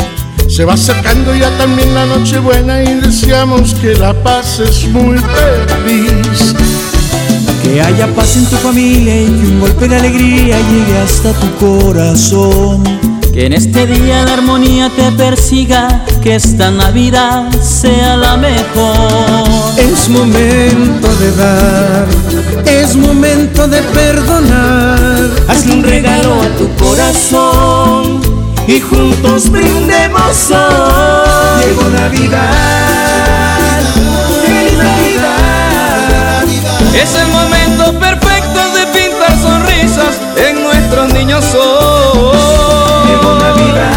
Se va acercando ya también la noche buena y deseamos que la pases muy feliz. Que haya paz en tu familia y que un golpe de alegría llegue hasta tu corazón. Que en este día la armonía te persiga, que esta Navidad sea la mejor. Es momento de dar, es momento de perdonar. Hazle un regalo a tu corazón y juntos brindemos hoy. Llegó Navidad, feliz Navidad. Es el hoy. Llegó Navidad,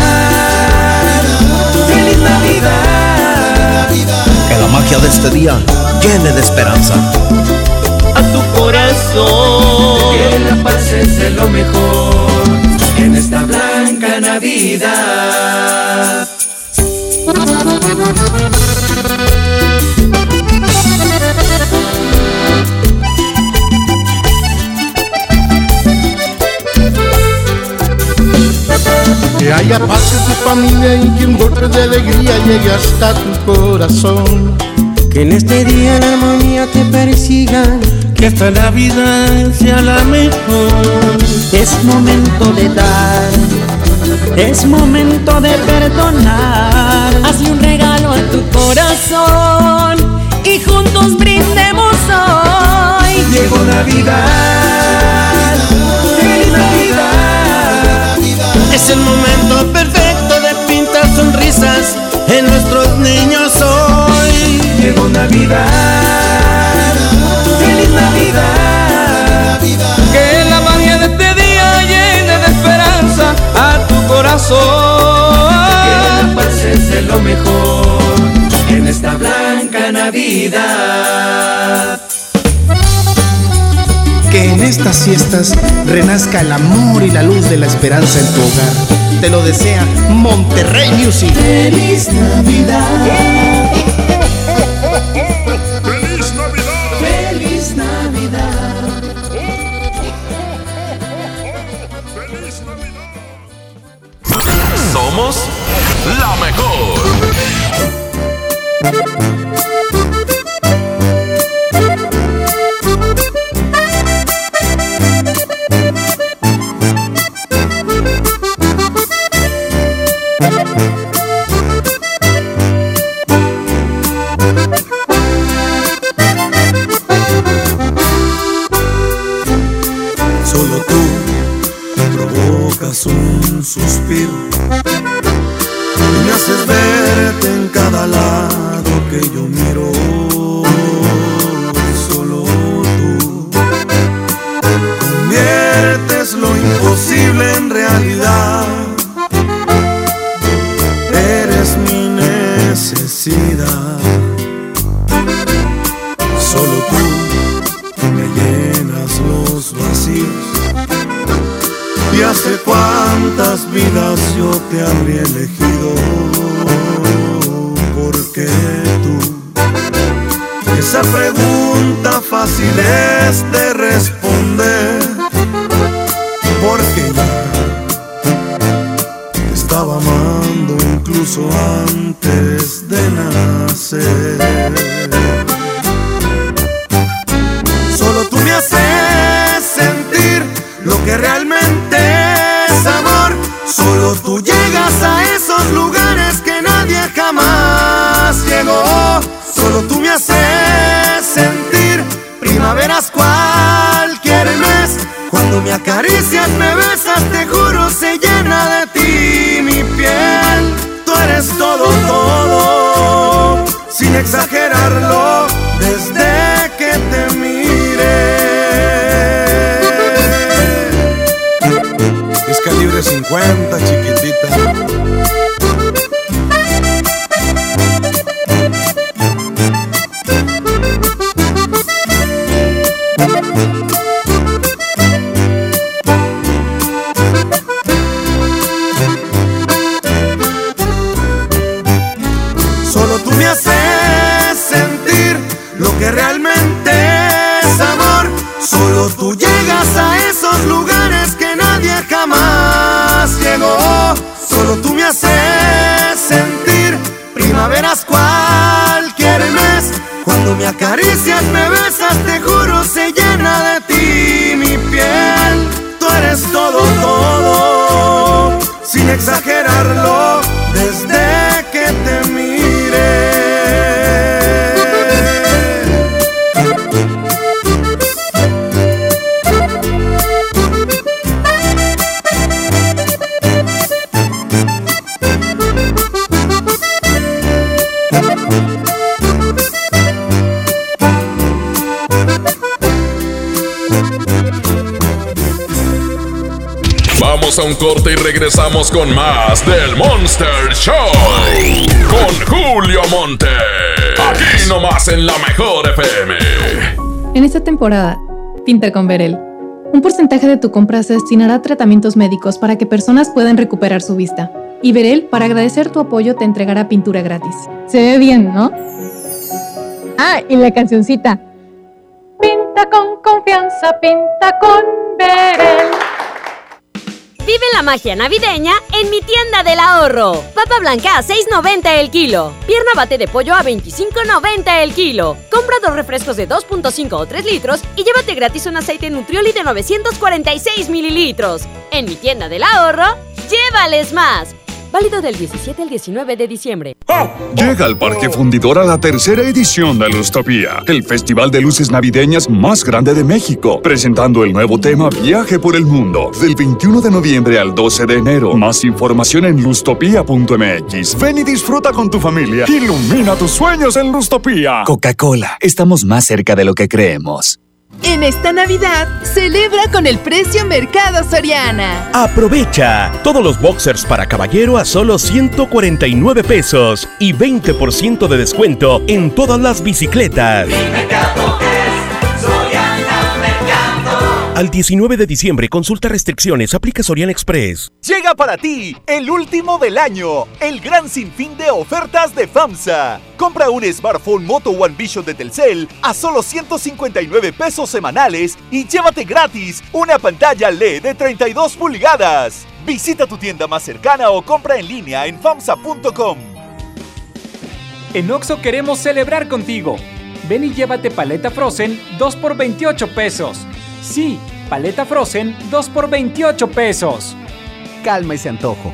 feliz Navidad. Que la magia de este día llene de esperanza. A tu corazón. Que la paz es de lo mejor en esta blanca Navidad. Que haya paz en tu familia y que un golpe de alegría llegue hasta tu corazón. Que en este día la armonía te persiga, que esta Navidad sea la mejor. Es momento de dar, es momento de perdonar. Hazle un regalo a tu corazón y juntos brindemos hoy. Llegó Navidad, Es el momento perfecto de pintar sonrisas en nuestros niños hoy. Llegó Navidad, feliz Navidad. Que la magia de este día llene de esperanza a tu corazón. Que la paz es de lo mejor en esta blanca Navidad. En estas fiestas renazca el amor y la luz de la esperanza en tu hogar. Te lo desea Monterrey Music. Feliz Navidad. ¡Feliz Navidad! Feliz Navidad. Somos la mejor. Que realmente es amor. Solo tú llegas a esos lugares que nadie jamás llegó. Solo tú me haces sentir primaveras cualquier mes. Cuando me acaricias, me un corte y regresamos con más del Monster Show. Con Julio Monte. Aquí nomás en la mejor FM. En esta temporada, pinta con Verel. Un porcentaje de tu compra se destinará a tratamientos médicos para que personas puedan recuperar su vista. Y Verel, para agradecer tu apoyo, te entregará pintura gratis. Se ve bien, ¿no? Ah, y la cancioncita. Pinta con confianza, pinta con Verel. Vive la magia navideña en mi tienda del ahorro. Papa blanca a 6.90 el kilo. Pierna bate de pollo a 25.90 el kilo. Compra dos refrescos de 2.5 o 3 litros y llévate gratis un aceite Nutrioli de 946 mililitros. En mi tienda del ahorro, llévales más. Válido del 17 al 19 de diciembre. Llega al Parque Fundidor a la tercera edición de Lustopía, el festival de luces navideñas más grande de México, presentando el nuevo tema Viaje por el Mundo, del 21 de noviembre al 12 de enero. Más información en lustopía.mx. Ven y disfruta con tu familia. Ilumina tus sueños en Lustopía. Coca-Cola, estamos más cerca de lo que creemos. En esta Navidad, celebra con el precio Mercado Soriana. Aprovecha todos los boxers para caballero a solo 149 pesos y 20% de descuento en todas las bicicletas. Al 19 de diciembre, consulta restricciones, aplica Soriana Express. Llega para ti el último del año, el gran sinfín de ofertas de FAMSA. Compra un smartphone Moto One Vision de Telcel a solo 159 pesos semanales y llévate gratis una pantalla LED de 32 pulgadas. Visita tu tienda más cercana o compra en línea en famsa.com. En Oxo queremos celebrar contigo. Ven y llévate paleta Frozen 2 por 28 pesos. Sí, paleta Frozen 2 por 28 pesos. Calma ese antojo.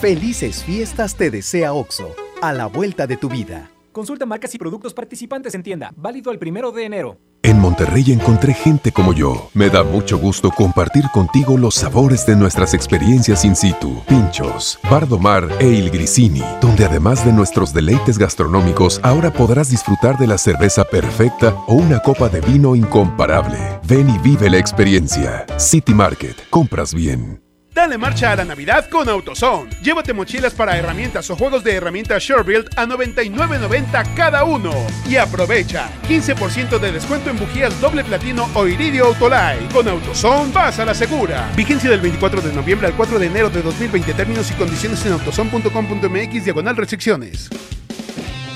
Felices fiestas te desea OXO, a la vuelta de tu vida. Consulta marcas y productos participantes en tienda. Válido el primero de enero. En Monterrey encontré gente como yo. Me da mucho gusto compartir contigo los sabores de nuestras experiencias in situ. Pinchos, Bardomar e Il Grisini, donde además de nuestros deleites gastronómicos, ahora podrás disfrutar de la cerveza perfecta o una copa de vino incomparable. Ven y vive la experiencia. City Market, compras bien. Dale marcha a la Navidad con AutoZone. Llévate mochilas para herramientas o juegos de herramientas SureBuild a 99.90 cada uno. Y aprovecha 15% de descuento en bujías doble platino o iridio Autolite. Con AutoZone vas a la segura. Vigencia del 24 de noviembre al 4 de enero de 2020. Términos y condiciones en autozone.com.mx diagonal restricciones.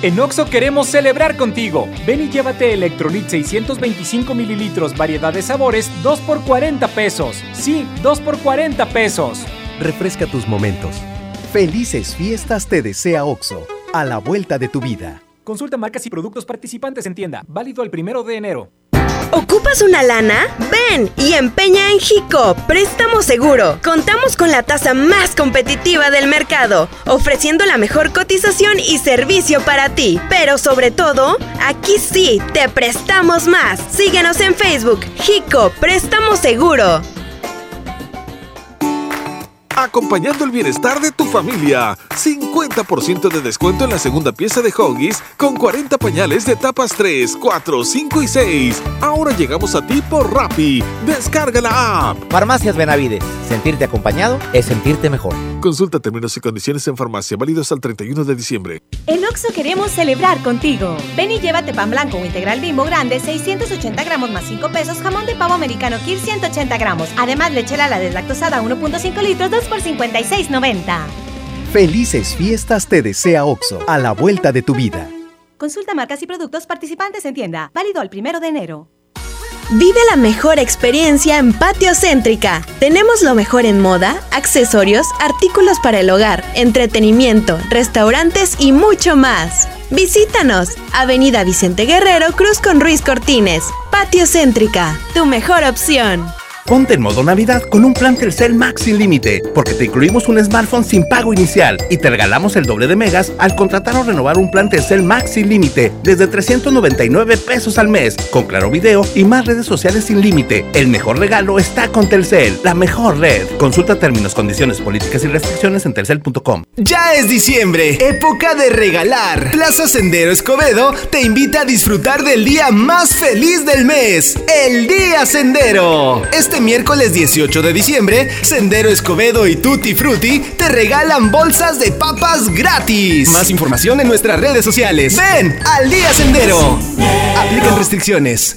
En Oxo queremos celebrar contigo. Ven y llévate Electrolit 625 mililitros, variedad de sabores, 2 por 40 pesos. Sí, 2 por 40 pesos. Refresca tus momentos. Felices fiestas te desea OXO, a la vuelta de tu vida. Consulta marcas y productos participantes en tienda. Válido el primero de enero. ¿Ocupas una lana? Ven y empeña en Jico, préstamo seguro. Contamos con la tasa más competitiva del mercado, ofreciendo la mejor cotización y servicio para ti. Pero sobre todo, aquí sí, te prestamos más. Síguenos en Facebook, Jico, préstamo seguro. Acompañando el bienestar de tu familia. 50% de descuento en la segunda pieza de Hoggies con 40 pañales de tapas 3, 4, 5 y 6. Ahora llegamos a ti por Rappi. Descarga la app. Farmacias Benavides. Sentirte acompañado es sentirte mejor. Consulta términos y condiciones en farmacia válidos al 31 de diciembre. En Oxo queremos celebrar contigo. Ven y llévate pan blanco o integral bimbo grande, 680 gramos más 5 pesos, jamón de pavo americano Kir 180 gramos. Además, leche la deslactosada 1.5 litros, 2 por 56.90. Felices fiestas te desea OXO, a la vuelta de tu vida. Consulta marcas y productos participantes en tienda. Válido el primero de enero. Vive la mejor experiencia en Patio Céntrica. Tenemos lo mejor en moda, accesorios, artículos para el hogar, entretenimiento, restaurantes y mucho más. Visítanos, Avenida Vicente Guerrero, Cruz con Ruiz Cortines. Patio Céntrica, tu mejor opción. Ponte en modo Navidad con un plan Telcel Max sin límite, porque te incluimos un smartphone sin pago inicial y te regalamos el doble de megas al contratar o renovar un plan Telcel Max sin límite desde 399 pesos al mes, con claro video y más redes sociales sin límite. El mejor regalo está con Telcel, la mejor red. Consulta términos, condiciones, políticas y restricciones en telcel.com. Ya es diciembre, época de regalar. Plaza Sendero Escobedo te invita a disfrutar del día más feliz del mes, el Día Sendero. Este miércoles 18 de diciembre, Sendero Escobedo y Tutti Frutti te regalan bolsas de papas gratis. Más información en nuestras redes sociales. Ven al Día Sendero. Aplican restricciones.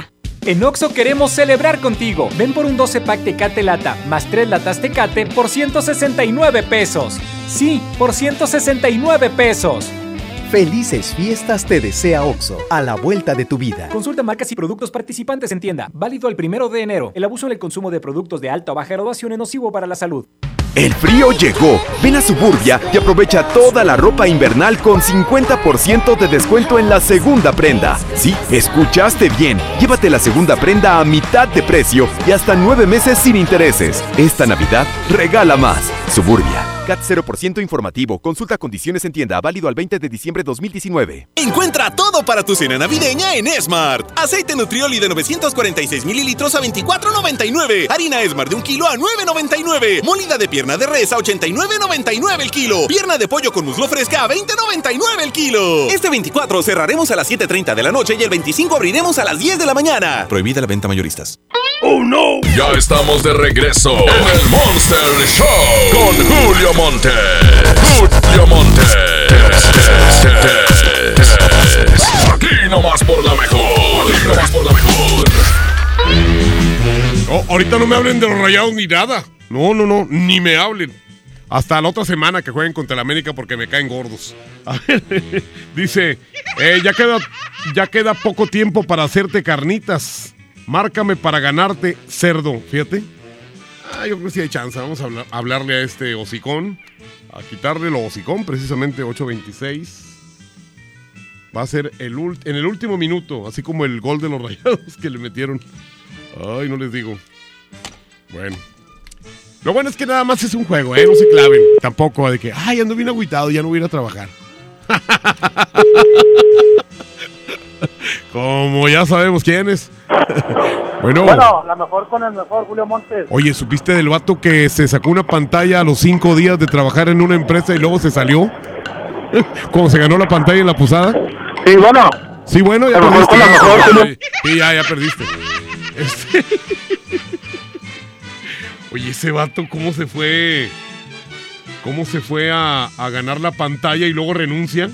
En Oxo queremos celebrar contigo. Ven por un 12 pack Tecate Lata más 3 latas Tecate por 169 pesos. Sí, por 169 pesos. Felices fiestas te desea OXO, a la vuelta de tu vida. Consulta marcas y productos participantes en tienda. Válido el primero de enero. El abuso en el consumo de productos de alta o baja graduación es nocivo para la salud. El frío llegó. Ven a Suburbia y aprovecha toda la ropa invernal con 50% de descuento en la segunda prenda. Sí, escuchaste bien. Llévate la segunda prenda a mitad de precio y hasta nueve meses sin intereses. Esta Navidad regala más. Suburbia. CAT 0% informativo. Consulta condiciones en tienda. Válido al 20 de diciembre 2019. Encuentra todo para tu cena navideña en Smart. Aceite Nutrioli de 946 mililitros a 24.99. Harina Smart de un kilo a 9.99. Molida de pierna de res a 89.99 el kilo. Pierna de pollo con muslo fresca a 20.99 el kilo. Este 24 cerraremos a las 7.30 de la noche y el 25 abriremos a las 10 de la mañana. Prohibida la venta mayoristas. ¡Oh, no! Ya estamos de regreso en el Monster Show con Julio Monte. Julio Monte. Aquí nomás por la mejor. Aquí nomás por la mejor. No, ahorita no me hablen de los rayados ni nada. No, no, no, ni me hablen. Hasta la otra semana que jueguen contra el América porque me caen gordos. A ver, dice, eh, ya, queda, ya queda poco tiempo para hacerte carnitas. Márcame para ganarte, cerdo. Fíjate. Ah, yo creo que sí hay chance. Vamos a hablar- a hablarle a este hocicón. A quitarle lo hocicón, precisamente 826. Va a ser el en el último minuto, así como el gol de los rayados que le metieron. Ay, no les digo. Bueno. Lo bueno es que nada más es un juego, ¿eh? No se claven. Tampoco de que, ay, ando bien agüitado, ya no voy a ir a trabajar. Como ya sabemos quién es. Bueno, Bueno, la mejor con el mejor, Julio Montes. oye, ¿supiste del vato que se sacó una pantalla a los cinco días de trabajar en una empresa y luego se salió? Cuando se ganó la pantalla en la posada. Sí, bueno. Sí, bueno, ya perdiste. con la mejor. Sí, ya, ya perdiste. Este- Oye, ese vato, ¿cómo se fue? ¿Cómo se fue a, a ganar la pantalla y luego renuncia?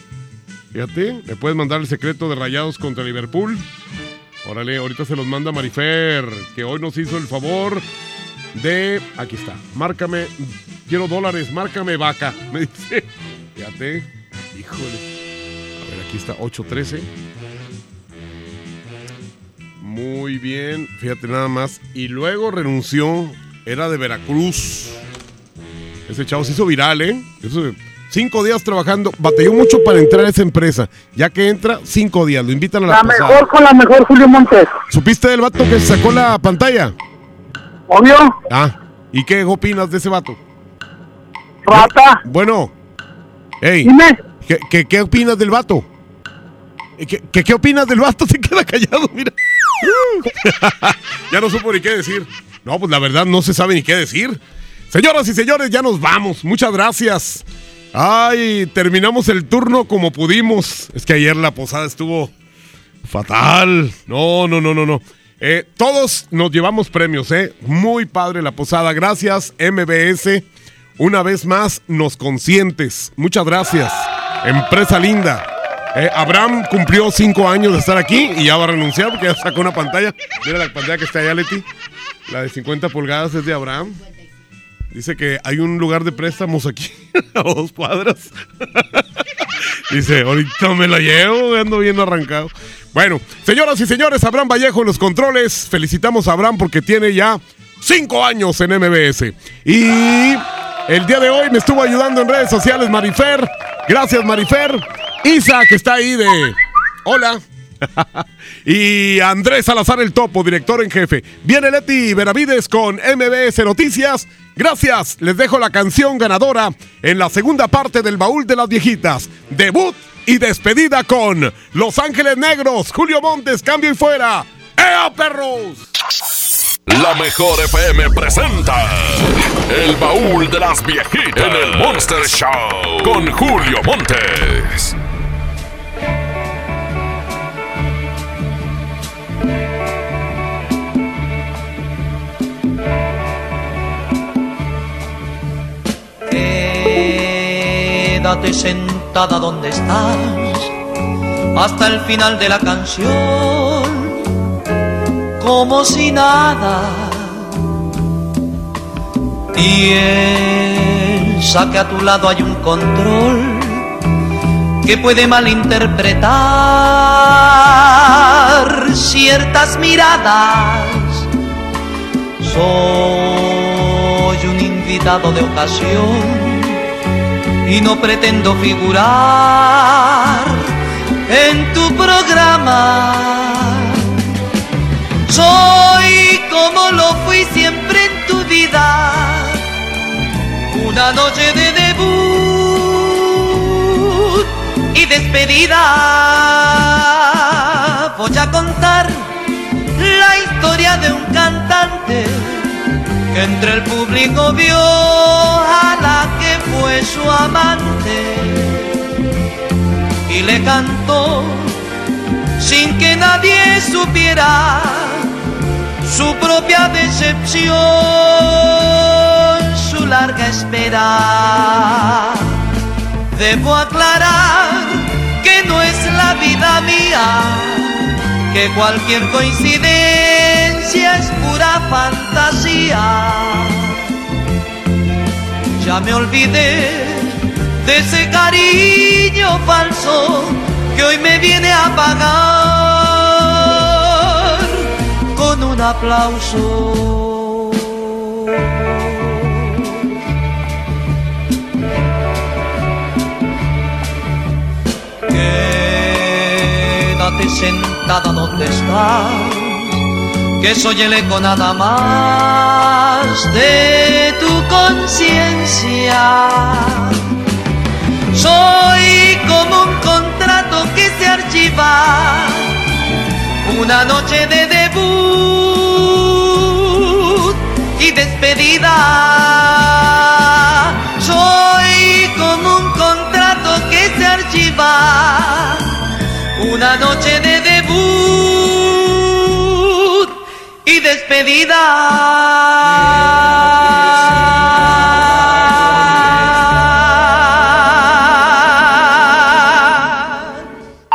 Fíjate, le puedes mandar el secreto de Rayados contra Liverpool. Órale, ahorita se los manda Marifer, que hoy nos hizo el favor de. Aquí está, márcame, quiero dólares, márcame vaca. Me dice, fíjate, híjole. A ver, aquí está, 813. Muy bien, fíjate nada más. Y luego renunció, era de Veracruz. Ese chavo se hizo viral, ¿eh? Eso- cinco días trabajando, batalló mucho para entrar a esa empresa. Ya que entra, cinco días, lo invitan a la, La mejor con la mejor, Julio Montes. ¿Supiste del vato que sacó la pantalla? Obvio. Ah, ¿y qué opinas de ese vato? Rata. Bueno, hey, Dime. ¿qué, qué, qué opinas del vato? ¿Qué, qué, qué opinas del vato? Se queda callado, mira. ya no supo ni qué decir. No, pues la verdad no se sabe ni qué decir. Señoras y señores, ya nos vamos. Muchas gracias. Ay, terminamos el turno como pudimos. Es que ayer la posada estuvo fatal. No, no, no, no, no. Eh, todos nos llevamos premios, ¿eh? Muy padre la posada. Gracias, MBS. Una vez más, nos consientes. Muchas gracias. Empresa linda. Eh, Abraham cumplió cinco años de estar aquí y ya va a renunciar porque ya sacó una pantalla. Mira la pantalla que está allá, Leti. La de 50 pulgadas es de Abraham. Dice que hay un lugar de préstamos aquí a dos cuadras. Dice, ahorita me la llevo, ando bien arrancado. Bueno, señoras y señores, Abraham Vallejo en los controles. Felicitamos a Abraham porque tiene ya cinco años en MBS. Y el día de hoy me estuvo ayudando en redes sociales Marifer. Gracias, Marifer. Isa, que está ahí de... Hola. y Andrés Salazar el Topo, director en jefe. Viene Leti Benavides con MBS Noticias. Gracias. Les dejo la canción ganadora en la segunda parte del baúl de las viejitas. Debut y despedida con Los Ángeles Negros, Julio Montes, cambio y fuera. ¡Ea, perros! La mejor FM presenta El baúl de las viejitas en el Monster Show con Julio Montes. Quédate sentada donde estás hasta el final de la canción, como si nada. Piensa que a tu lado hay un control que puede malinterpretar ciertas miradas. Soy un invitado de ocasión y no pretendo figurar en tu programa. Soy como lo fui siempre en tu vida, una noche de debut y despedida. Voy a contar la historia de un cantante entre el público vio a la que fue su amante y le cantó sin que nadie supiera su propia decepción, su larga espera. Debo aclarar que no es la vida mía, que cualquier coincidencia es pura fantasía. Ya me olvidé de ese cariño falso que hoy me viene a pagar con un aplauso. Quédate sentada donde estás que soy el eco nada más de tu conciencia. Soy como un contrato que se archiva, una noche de debut y despedida. Soy como un contrato que se archiva, una noche de despedida.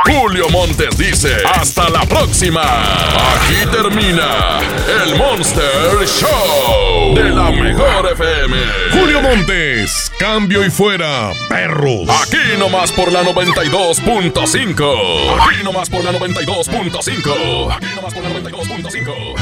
Julio Montes dice, hasta la próxima. Aquí termina el Monster Show de la mejor FM. Julio Montes, cambio y fuera, perros. Aquí nomás por la 92.5. Aquí nomás por la 92.5. Aquí nomás por la 92.5.